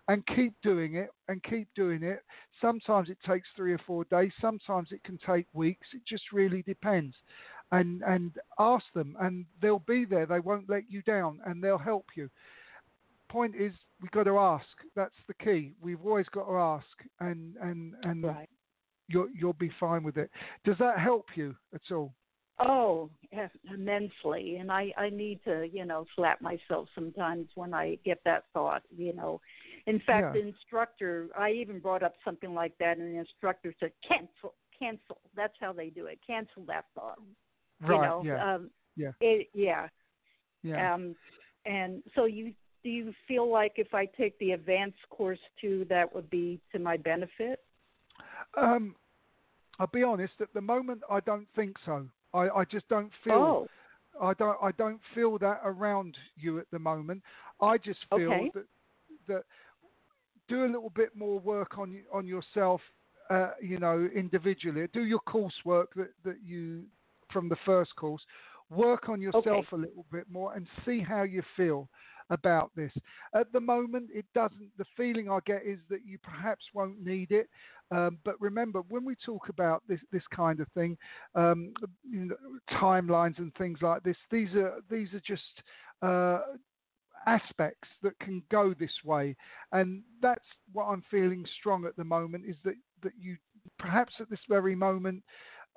and keep doing it and keep doing it. Sometimes it takes three or four days. Sometimes it can take weeks. It just really depends. And and ask them, and they'll be there. They won't let you down, and they'll help you. Point is, we've got to ask. That's the key. We've always got to ask, and and and Right. you'll you'll be fine with it. Does that help you at all? Oh, yes, immensely. And I, I need to, you know, slap myself sometimes when I get that thought, you know. In fact, Yeah. the instructor, I even brought up something like that, and the instructor said, cancel, cancel. That's how they do it. Cancel that thought. Right. You know, yeah. um, Yeah. It, yeah. yeah. Um, and so you, do you feel like if I take the advanced course too, that would be to my benefit? Um, I'll be honest. At the moment, I don't think so. I, I just don't feel. Oh, I don't. I don't feel that around you at the moment. I just feel Okay. that that do a little bit more work on on yourself. Uh, you know, individually. Do your coursework that that you from the first course. Work on yourself a little bit more and see how you feel about this. At the moment, it doesn't. The feeling I get is that you perhaps won't need it. Um, but remember, when we talk about this this kind of thing, um, you know, timelines and things like this, these are these are just uh, aspects that can go this way, and that's what I'm feeling strong at the moment. Is that that you perhaps at this very moment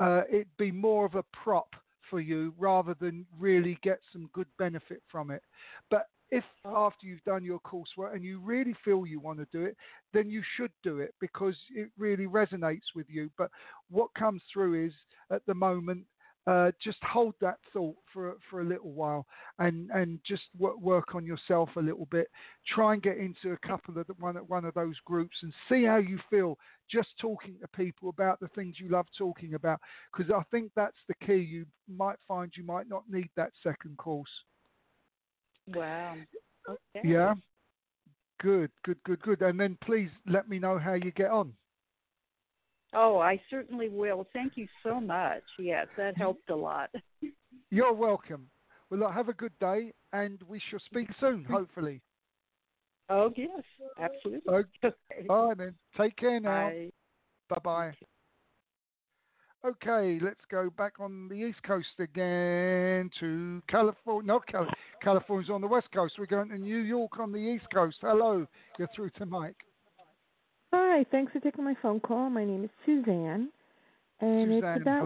uh, it'd be more of a prop for you rather than really get some good benefit from it. But if after you've done your coursework and you really feel you want to do it, then you should do it because it really resonates with you. But what comes through is at the moment, uh, just hold that thought for for a little while and and just work, work on yourself a little bit. Try and get into a couple of the, one one of those groups and see how you feel. Just talking to people about the things you love talking about, because I think that's the key. You might find you might not need that second course. wow. Okay. Yeah. Good, good, good, good. And then please let me know how you get on. Oh, I certainly will. Thank you so much. Yes, that helped a lot. You're welcome. Well, look, have a good day, and we shall speak soon, hopefully. Oh yes, absolutely. Okay. All right <laughs> then. Take care now. Bye. Bye. Okay, let's go back on the East Coast again to California. Not Cal- California's on the West Coast. We're going to New York on the East Coast. Hello, you're through to Mike. Hi, thanks for taking my phone call. My name is Suzanne, and Suzanne, it's about.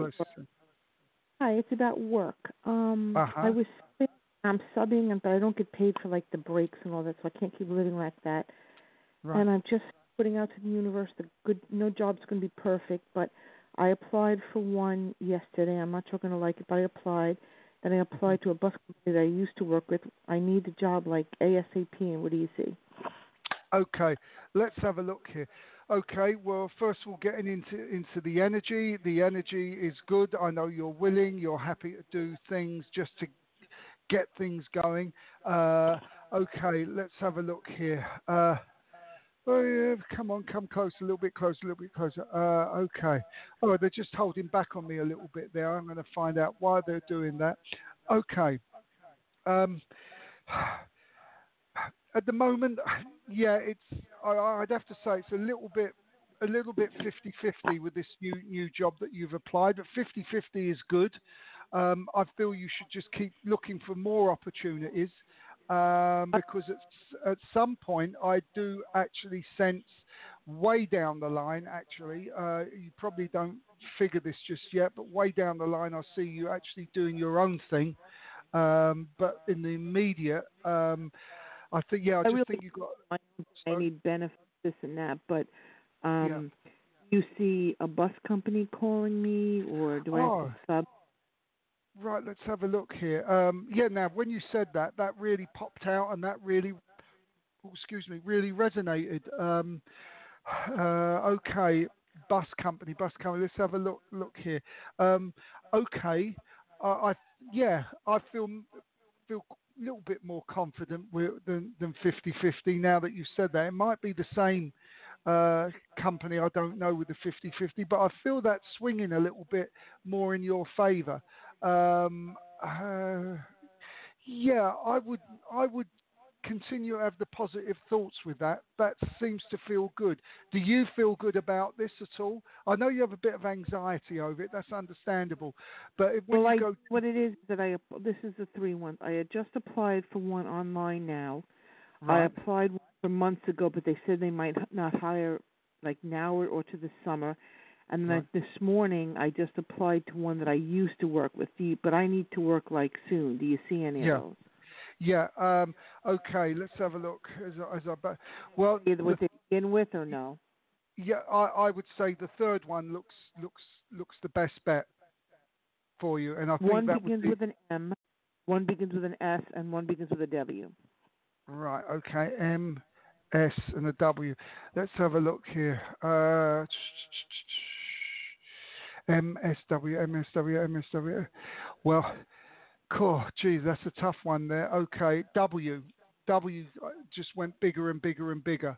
Hi, it's about work. Um, Uh-huh. I was I'm subbing, but I don't get paid for like the breaks and all that, so I can't keep living like that. Right. And I'm just putting out to the universe. The good, no job's going to be perfect, but I applied for one yesterday. I'm not sure I'm going to like it, but I applied. Then I applied to a bus company that I used to work with. I need a job like ASAP, and what do you see? Okay, let's have a look here. Okay, well, first of all, getting into into the energy. The energy is good. I know you're willing. You're happy to do things just to get things going. Uh, okay, let's have a look here. Uh, oh yeah, come on, come close, a little bit closer, a little bit closer. Uh, okay. Oh, they're just holding back on me a little bit there. I'm going to find out why they're doing that. Okay. Um, at the moment, <sighs> yeah, it's. I, I'd have to say it's a little bit, a little bit 50-50 with this new new job that you've applied. But 50-50 is good. Um, I feel you should just keep looking for more opportunities um, because at, at some point I do actually sense way down the line. Actually, uh, you probably don't figure this just yet, but way down the line I see you actually doing your own thing. Um, but in the immediate, um, I think yeah, I I just really think you got. I need benefits, this and that, but um, you see a bus company calling me, or do I have Oh. to sub? Right, let's have a look here. Um, yeah, now when you said that, that really popped out, and that really, oh, excuse me, really resonated. Um, uh, okay, bus company, bus company. Let's have a look. Look here. Um, okay, I, I yeah, I feel feel little bit more confident than than 50-50 now that you've said that. It might be the same uh, company, I don't know, with the 50-50, but I feel that swinging a little bit more in your favour. Um, uh, yeah, I would, I would continue to have the positive thoughts with that. That seems to feel good. Do you feel good about this at all? I know you have a bit of anxiety over it. That's understandable. But if, well, I, go, what it is that I this is the three one. I had just applied for one online now. I right, applied for months ago, but they said they might not hire like now or, or to the summer. And then Right. this morning, I just applied to one that I used to work with. Do you, but I need to work like soon. Do you see any Yeah. of those? Yeah, um, okay, let's have a look. As, as I, well, Either the what begin with or no? Yeah, I, I would say the third one looks looks looks the best bet for you, and I think One that begins would with an M, one begins with an S, and one begins with a W. right. Okay, M, S, and a W. Let's have a look here. Uh, M S W M S W M S W. Well, cool. Geez, that's a tough one there. Okay, W W uh, just went bigger and bigger and bigger.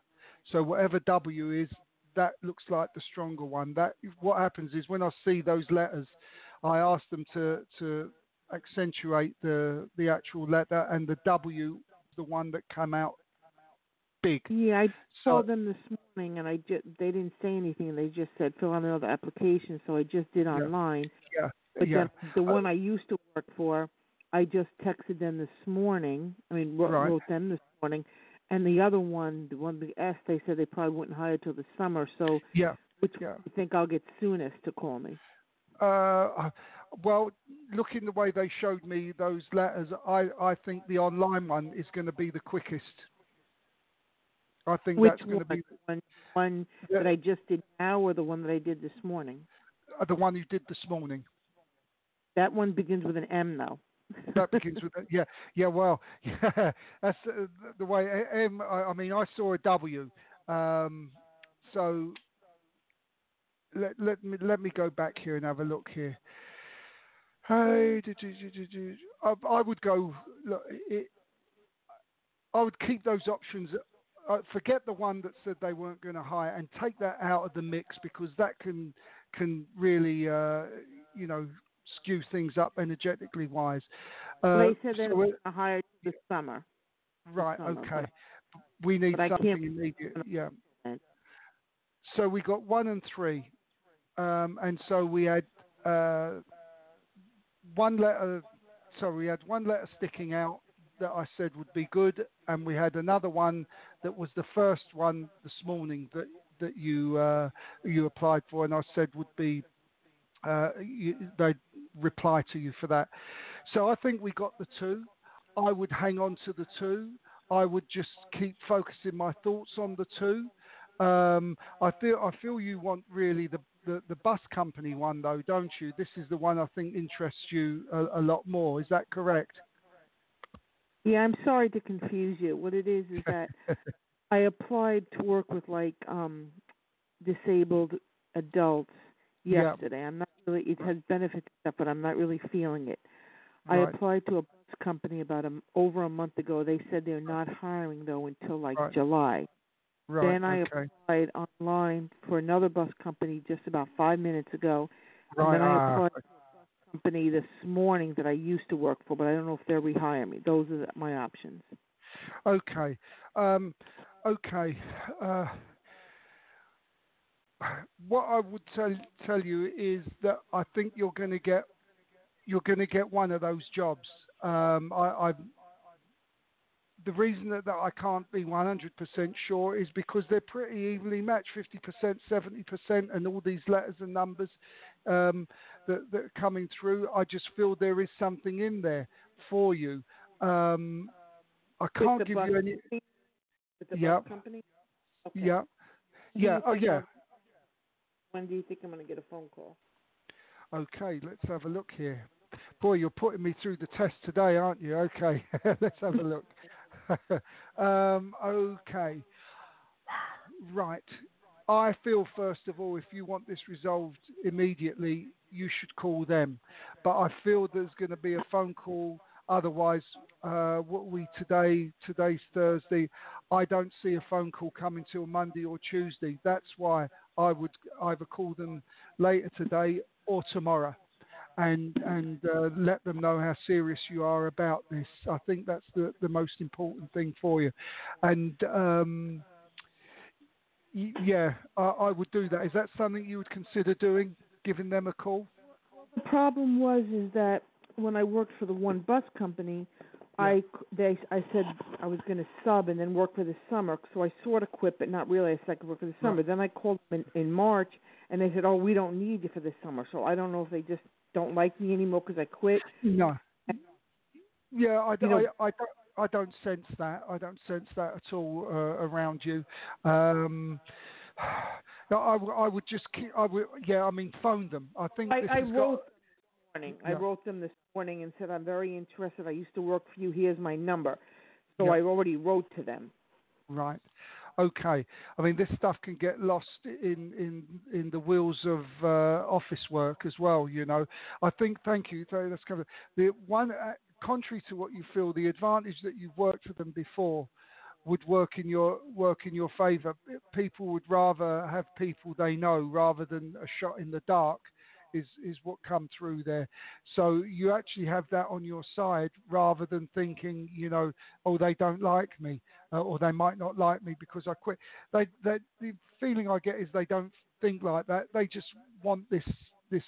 So whatever W is, that looks like the stronger one. That what happens is when I see those letters, I ask them to to accentuate the the actual letter, and the W, the one that came out big. Yeah, I saw So- them this morning, and I just they didn't say anything. They just said fill out another application, so I just did online. Yeah, But yeah, the uh, one I used to work for, I just texted them this morning. I mean, wrote, Right. wrote them this morning. And the other one, the one they asked, they said they probably wouldn't hire till the summer. So, yeah. which Yeah. one do you think I'll get soonest to call me? Uh, well, looking the way they showed me those letters, I, I think the online one is going to be the quickest. I think Which that's going to be One, one Yeah. that I just did now, or the one that I did this morning? uh, the one you did this morning. That one begins with an M, though. That begins with a, yeah, yeah. Well, <laughs> yeah, that's uh, the way. M, I I mean, I saw a W. Um, so let let me let me go back here and have a look here. Hey, do, do, do. I, I would go. Look, it, I would keep those options uh, forget the one that said they weren't going to hire and take that out of the mix because that can can really uh, you know skew things up energetically wise. Uh, they said they so it- going this summer. right. summer, Okay. but- We need something immediate. Yeah. So we got one and three, um, and so we had uh, one letter. Sorry, we had one letter sticking out that I said would be good, and we had another one that was the first one this morning that that you uh, you applied for, and I said would be uh, you, they'd reply to you for that. So I think we got the two. I would hang on to the two. I would just keep focusing my thoughts on the two. Um, I feel I feel you want really the, the, the bus company one though, don't you? This is the one I think interests you a, a lot more. Is that correct? Yeah, I'm sorry to confuse you. What it is is that <laughs> I applied to work with like um disabled adults Yeah. yesterday. I'm not really it has benefits stuff, but I'm not really feeling it. I applied to a bus company about a, over a month ago. They said they're not hiring though until like Right. July. Right. then I okay. applied online for another bus company just about five minutes ago. Right. And then I applied to a bus company this morning that I used to work for, but I don't know if they'll rehire me. Those are my options. Okay. Um, okay. Uh, what I would tell tell you is that I think you're going to get you're going to get one of those jobs. Um, I, I the reason that, that I can't be 100% sure is because they're pretty evenly matched 50%, 70%, and all these letters and numbers um, that, that are coming through. I just feel there is something in there for you. Um, I can't give you any. With the Yep. company? Okay. Yeah. Yeah. Oh, yeah. When do you think I'm going to get a phone call? Okay, let's have a look here. Boy, you're putting me through the test today, aren't you? Okay, <laughs> let's have a look. <laughs> um, okay, right. I feel, first of all, if you want this resolved immediately, you should call them. But I feel there's going to be a phone call. Otherwise, uh, what we today, today's Thursday, I don't see a phone call coming till Monday or Tuesday. That's why I would either call them later today or tomorrow and and uh, let them know how serious you are about this. I think that's the, the most important thing for you. And um, yeah, I, I would do that. Is that something you would consider doing, giving them a call? The problem was is that when I worked for the one bus company, I they I said I was going to sub and then work for the summer, so I sort of quit, but not really. I said I could work for the summer. Right. Then I called them in, in March, and they said, "Oh, we don't need you for the summer." So I don't know if they just don't like me anymore because I quit. No. Yeah, I, You know- I, I don't. I don't sense that. I don't sense that at all uh, around you. Um, <sighs> I, I would just keep. I would, yeah. I mean, phone them. I think I, this I wrote got. Morning. I wrote them this morning and said I'm very interested. I used to work for you. Here's my number. So Yeah. I already wrote to them. Right. Okay. I mean, this stuff can get lost in in in the wheels of uh, office work as well. You know. I think. Thank you. So That's kind of the one. Uh, contrary to what you feel, the advantage that you've worked with them before would work in your work in your favour. People would rather have people they know rather than a shot in the dark. Is is what come through there. So you actually have that on your side rather than thinking, you know, oh they don't like me uh, or they might not like me because I quit. They, they, the feeling I get is they don't think like that. They just want this this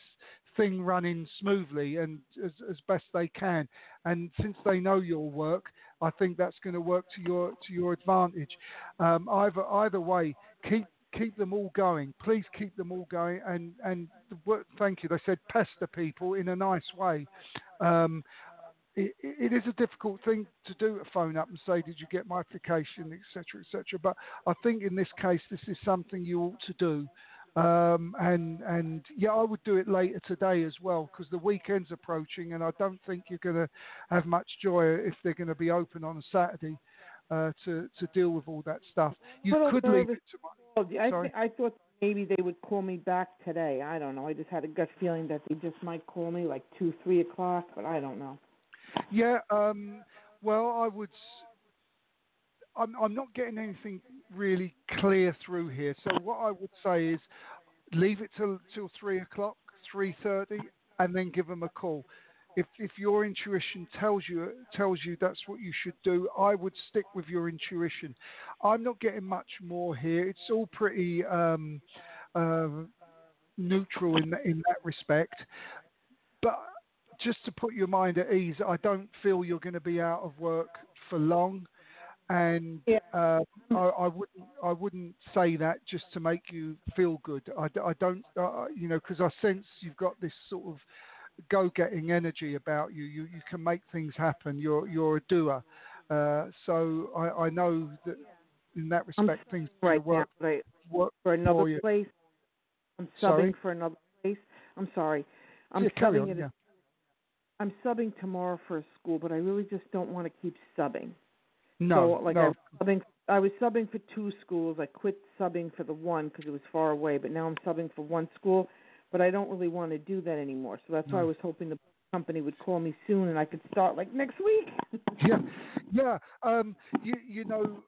thing running smoothly and as, as best they can. And since they know your work, I think that's going to work to your to your advantage. Um, either either way, keep keep them all going. Please keep them all going. And and thank you. They said pester people in a nice way. Um, it, it is a difficult thing to do to phone up and say, "Did you get my application?" etc., etc. But I think in this case, this is something you ought to do. Um, and and yeah, I would do it later today as well because the weekend's approaching, and I don't think you're going to have much joy if they're going to be open on a Saturday uh, to to deal with all that stuff. You could leave it to my, I Sorry? I thought maybe they would call me back today. I don't know. I just had a gut feeling that they just might call me like two, three o'clock, but I don't know. Yeah, um, well, I would. I'm, I'm not getting anything really clear through here. So what I would say is leave it till till three o'clock, three thirty, and then give them a call. If if your intuition tells you tells you that's what you should do, I would stick with your intuition. I'm not getting much more here. It's all pretty um, uh, neutral in that, in that respect. But just to put your mind at ease, I don't feel you're going to be out of work for long and Yeah. uh, I, I wouldn't I wouldn't say that just to make you feel good. I, I don't uh, you know because I sense you've got this sort of go-getting energy about you. You you can make things happen. You're you're a doer. Uh, so I, I know that in that respect things right work now, right, work for for another you. place. I'm subbing Sorry? for another place. I'm sorry. I'm Yeah, subbing on, at yeah. I'm subbing tomorrow for a school, but I really just don't want to keep subbing. No, so, like no. I subbing, I was subbing for two schools. I quit subbing for the one because it was far away, but now I'm subbing for one school. But I don't really want to do that anymore. So that's why I was hoping the company would call me soon and I could start like next week. <laughs> yeah, yeah. Um, you you know,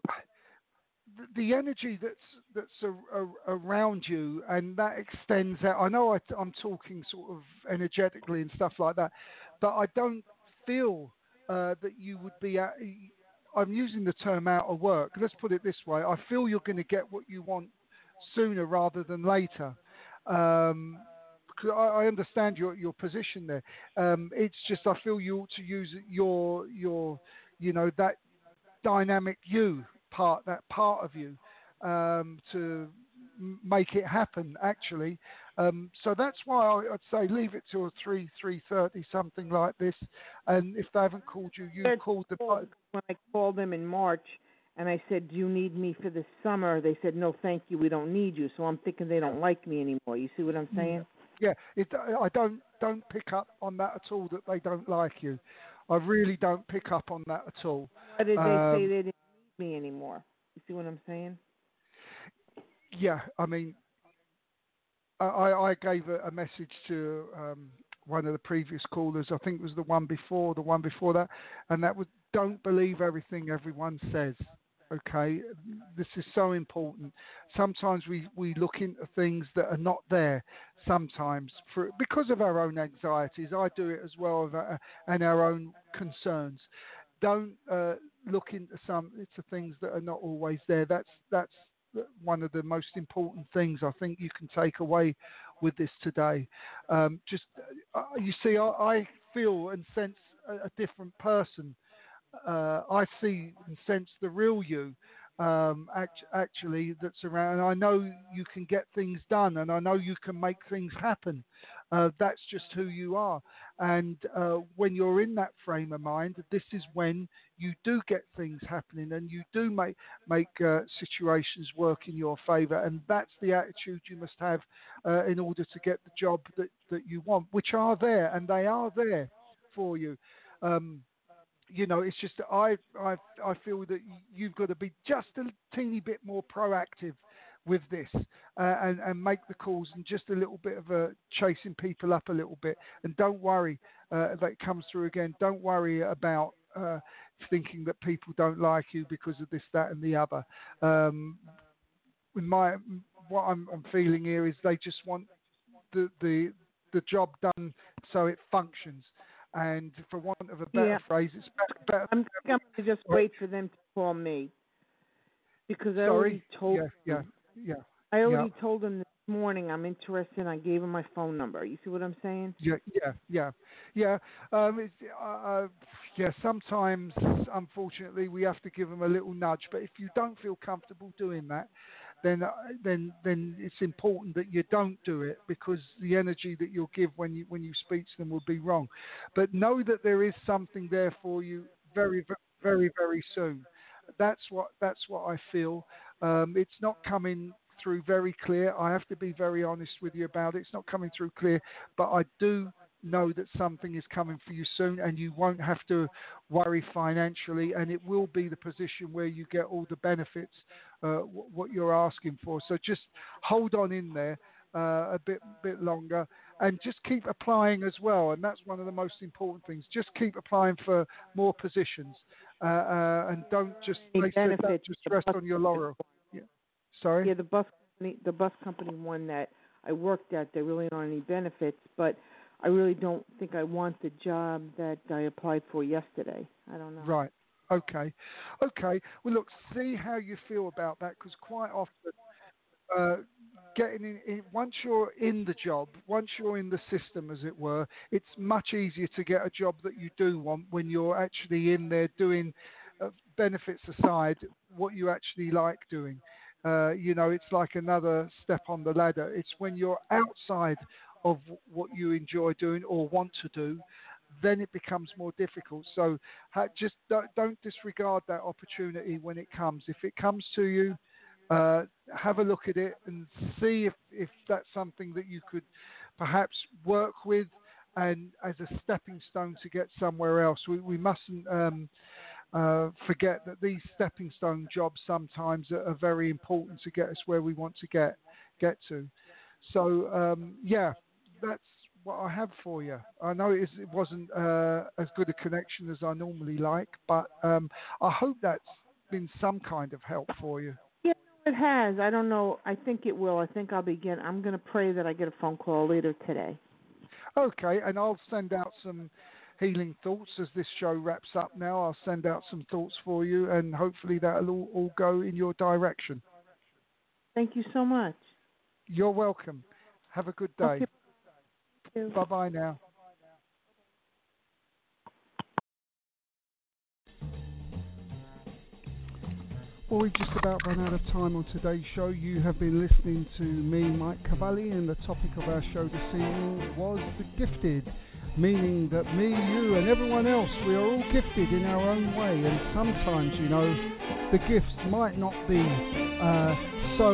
the, the energy that's that's a, a, around you, and that extends out. I know I, I'm talking sort of energetically and stuff like that, but I don't feel uh, that you would be. At, I'm using the term out of work. Let's put it this way: I feel you're going to get what you want sooner rather than later. Um, I, I understand your your position there. Um, it's just I feel you ought to use your your you know that dynamic you part that part of you um, to make it happen actually. Um, so that's why I, I'd say leave it till three three thirty something like this. And if they haven't called you, you They're called the. when I called them in March and I said, "Do you need me for the summer?" They said, "No, thank you. We don't need you." So I'm thinking they don't like me anymore. You see what I'm saying? Yeah, it, I don't don't pick up on that at all. That they don't like you. I really don't pick up on that at all. Why did they Um, say they didn't need me anymore? You see what I'm saying? Yeah, I mean, I, I I gave a, a message to um, one of the previous callers. I think it was the one before, the one before that, and that was don't believe everything everyone says. Okay, this is so important. Sometimes we, we look into things that are not there. Sometimes for because of our own anxieties, I do it as well, our- and our own concerns. Don't uh, look into some into things that are not always there. That's that's one of the most important things I think you can take away with this today. Um, just uh, you see, I, I feel and sense a, a different person. Uh, I see and sense the real you. Um, act, actually, that's around. And I know you can get things done, and I know you can make things happen. Uh, that's just who you are. And uh, when you're in that frame of mind, this is when you do get things happening, and you do make make uh, situations work in your favour. And that's the attitude you must have uh, in order to get the job that, that you want, which are there, and they are there for you. Um, you know, it's just I, I, I feel that you've got to be just a teeny bit more proactive with this uh, and, and make the calls and just a little bit of a chasing people up a little bit. And don't worry uh, that it comes through again. Don't worry about uh, thinking that people don't like you because of this, that, and the other. Um, my, what I'm, I'm feeling here is they just want the, the, the job done so it functions. And for want of a better Yeah. phrase, it's better. better I'm, I'm going to just wait for them to call me because I Sorry. already told yeah, yeah, them. yeah, I already told them this morning I'm interested. I gave them my phone number. You see what I'm saying? yeah, yeah, yeah, yeah. Um, it's, uh, uh, yeah. Sometimes, unfortunately, we have to give them a little nudge. But if you don't feel comfortable doing that, then uh, then then it's important that you don't do it because the energy that you'll give when you when you speak to them will be wrong. But know that there is something there for you very very very soon. That's what that's what I feel. Um, it's not coming through very clear. I have to be very honest with you about it. It's not coming through clear, but I do know that something is coming for you soon and you won't have to worry financially and it will be the position where you get all the benefits uh, w- what you're asking for so just hold on in there uh, a bit bit longer and just keep applying as well and that's one of the most important things just keep applying for more positions uh, uh, and don't just don't just rest on your laurel. Yeah. Sorry. Yeah, the bus company, the bus company one that I worked at, there really aren't any benefits, but I really don't think I want the job that I applied for yesterday. I don't know. Right. Okay. Okay. Well, look, see how you feel about that because quite often, uh, getting in, in, once you're in the job, once you're in the system, as it were, it's much easier to get a job that you do want when you're actually in there doing uh, benefits aside what you actually like doing. Uh, you know, it's like another step on the ladder. It's when you're outside of what you enjoy doing or want to do, then it becomes more difficult. So just don't, disregard that opportunity when it comes. If it comes to you, uh, have a look at it and see if, if that's something that you could perhaps work with and as a stepping stone to get somewhere else. We, we mustn't um, uh, forget that these stepping stone jobs sometimes are, are, very important to get us where we want to get get to. So um, yeah, that's what I have for you. I know it, is, it wasn't uh, as good a connection as I normally like, but um, I hope that's been some kind of help for you. Yeah, it has. I don't know. I think it will. I think I'll begin. I'm going to pray that I get a phone call later today. Okay, and I'll send out some healing thoughts as this show wraps up now. I'll send out some thoughts for you, and hopefully that'll all, all go in your direction. Thank you so much. You're welcome. Have a good day. Okay. Bye bye now. Well, we've just about run out of time on today's show. You have been listening to me, Mike Cavalli, and the topic of our show this evening was the gifted, meaning that me, you, and everyone else, we are all gifted in our own way, and sometimes, you know, the gifts might not be uh, so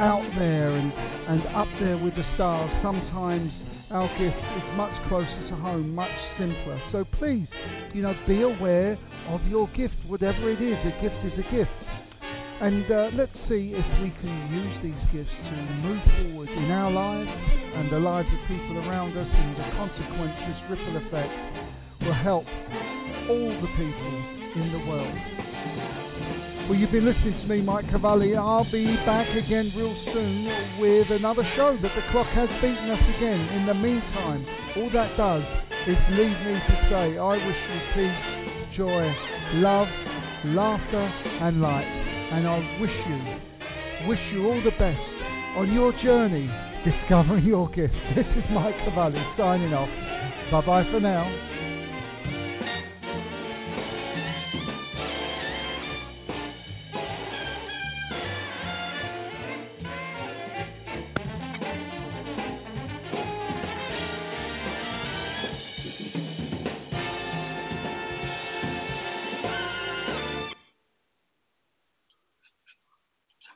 out there and, and up there with the stars. Sometimes our gift is much closer to home, much simpler. So please, you know, be aware of your gift, whatever it is. A gift is a gift. And uh, let's see if we can use these gifts to move forward in our lives and the lives of people around us, and the consequence, this ripple effect, will help all the people in the world. Well, you've been listening to me, Mike Cavalli. I'll be back again real soon with another show, but the clock has beaten us again. In the meantime, all that does is leave me to say I wish you peace, joy, love, laughter, and light. And I wish you, wish you all the best on your journey discovering <laughs> your gift. This is Mike Cavalli signing off. Bye bye for now.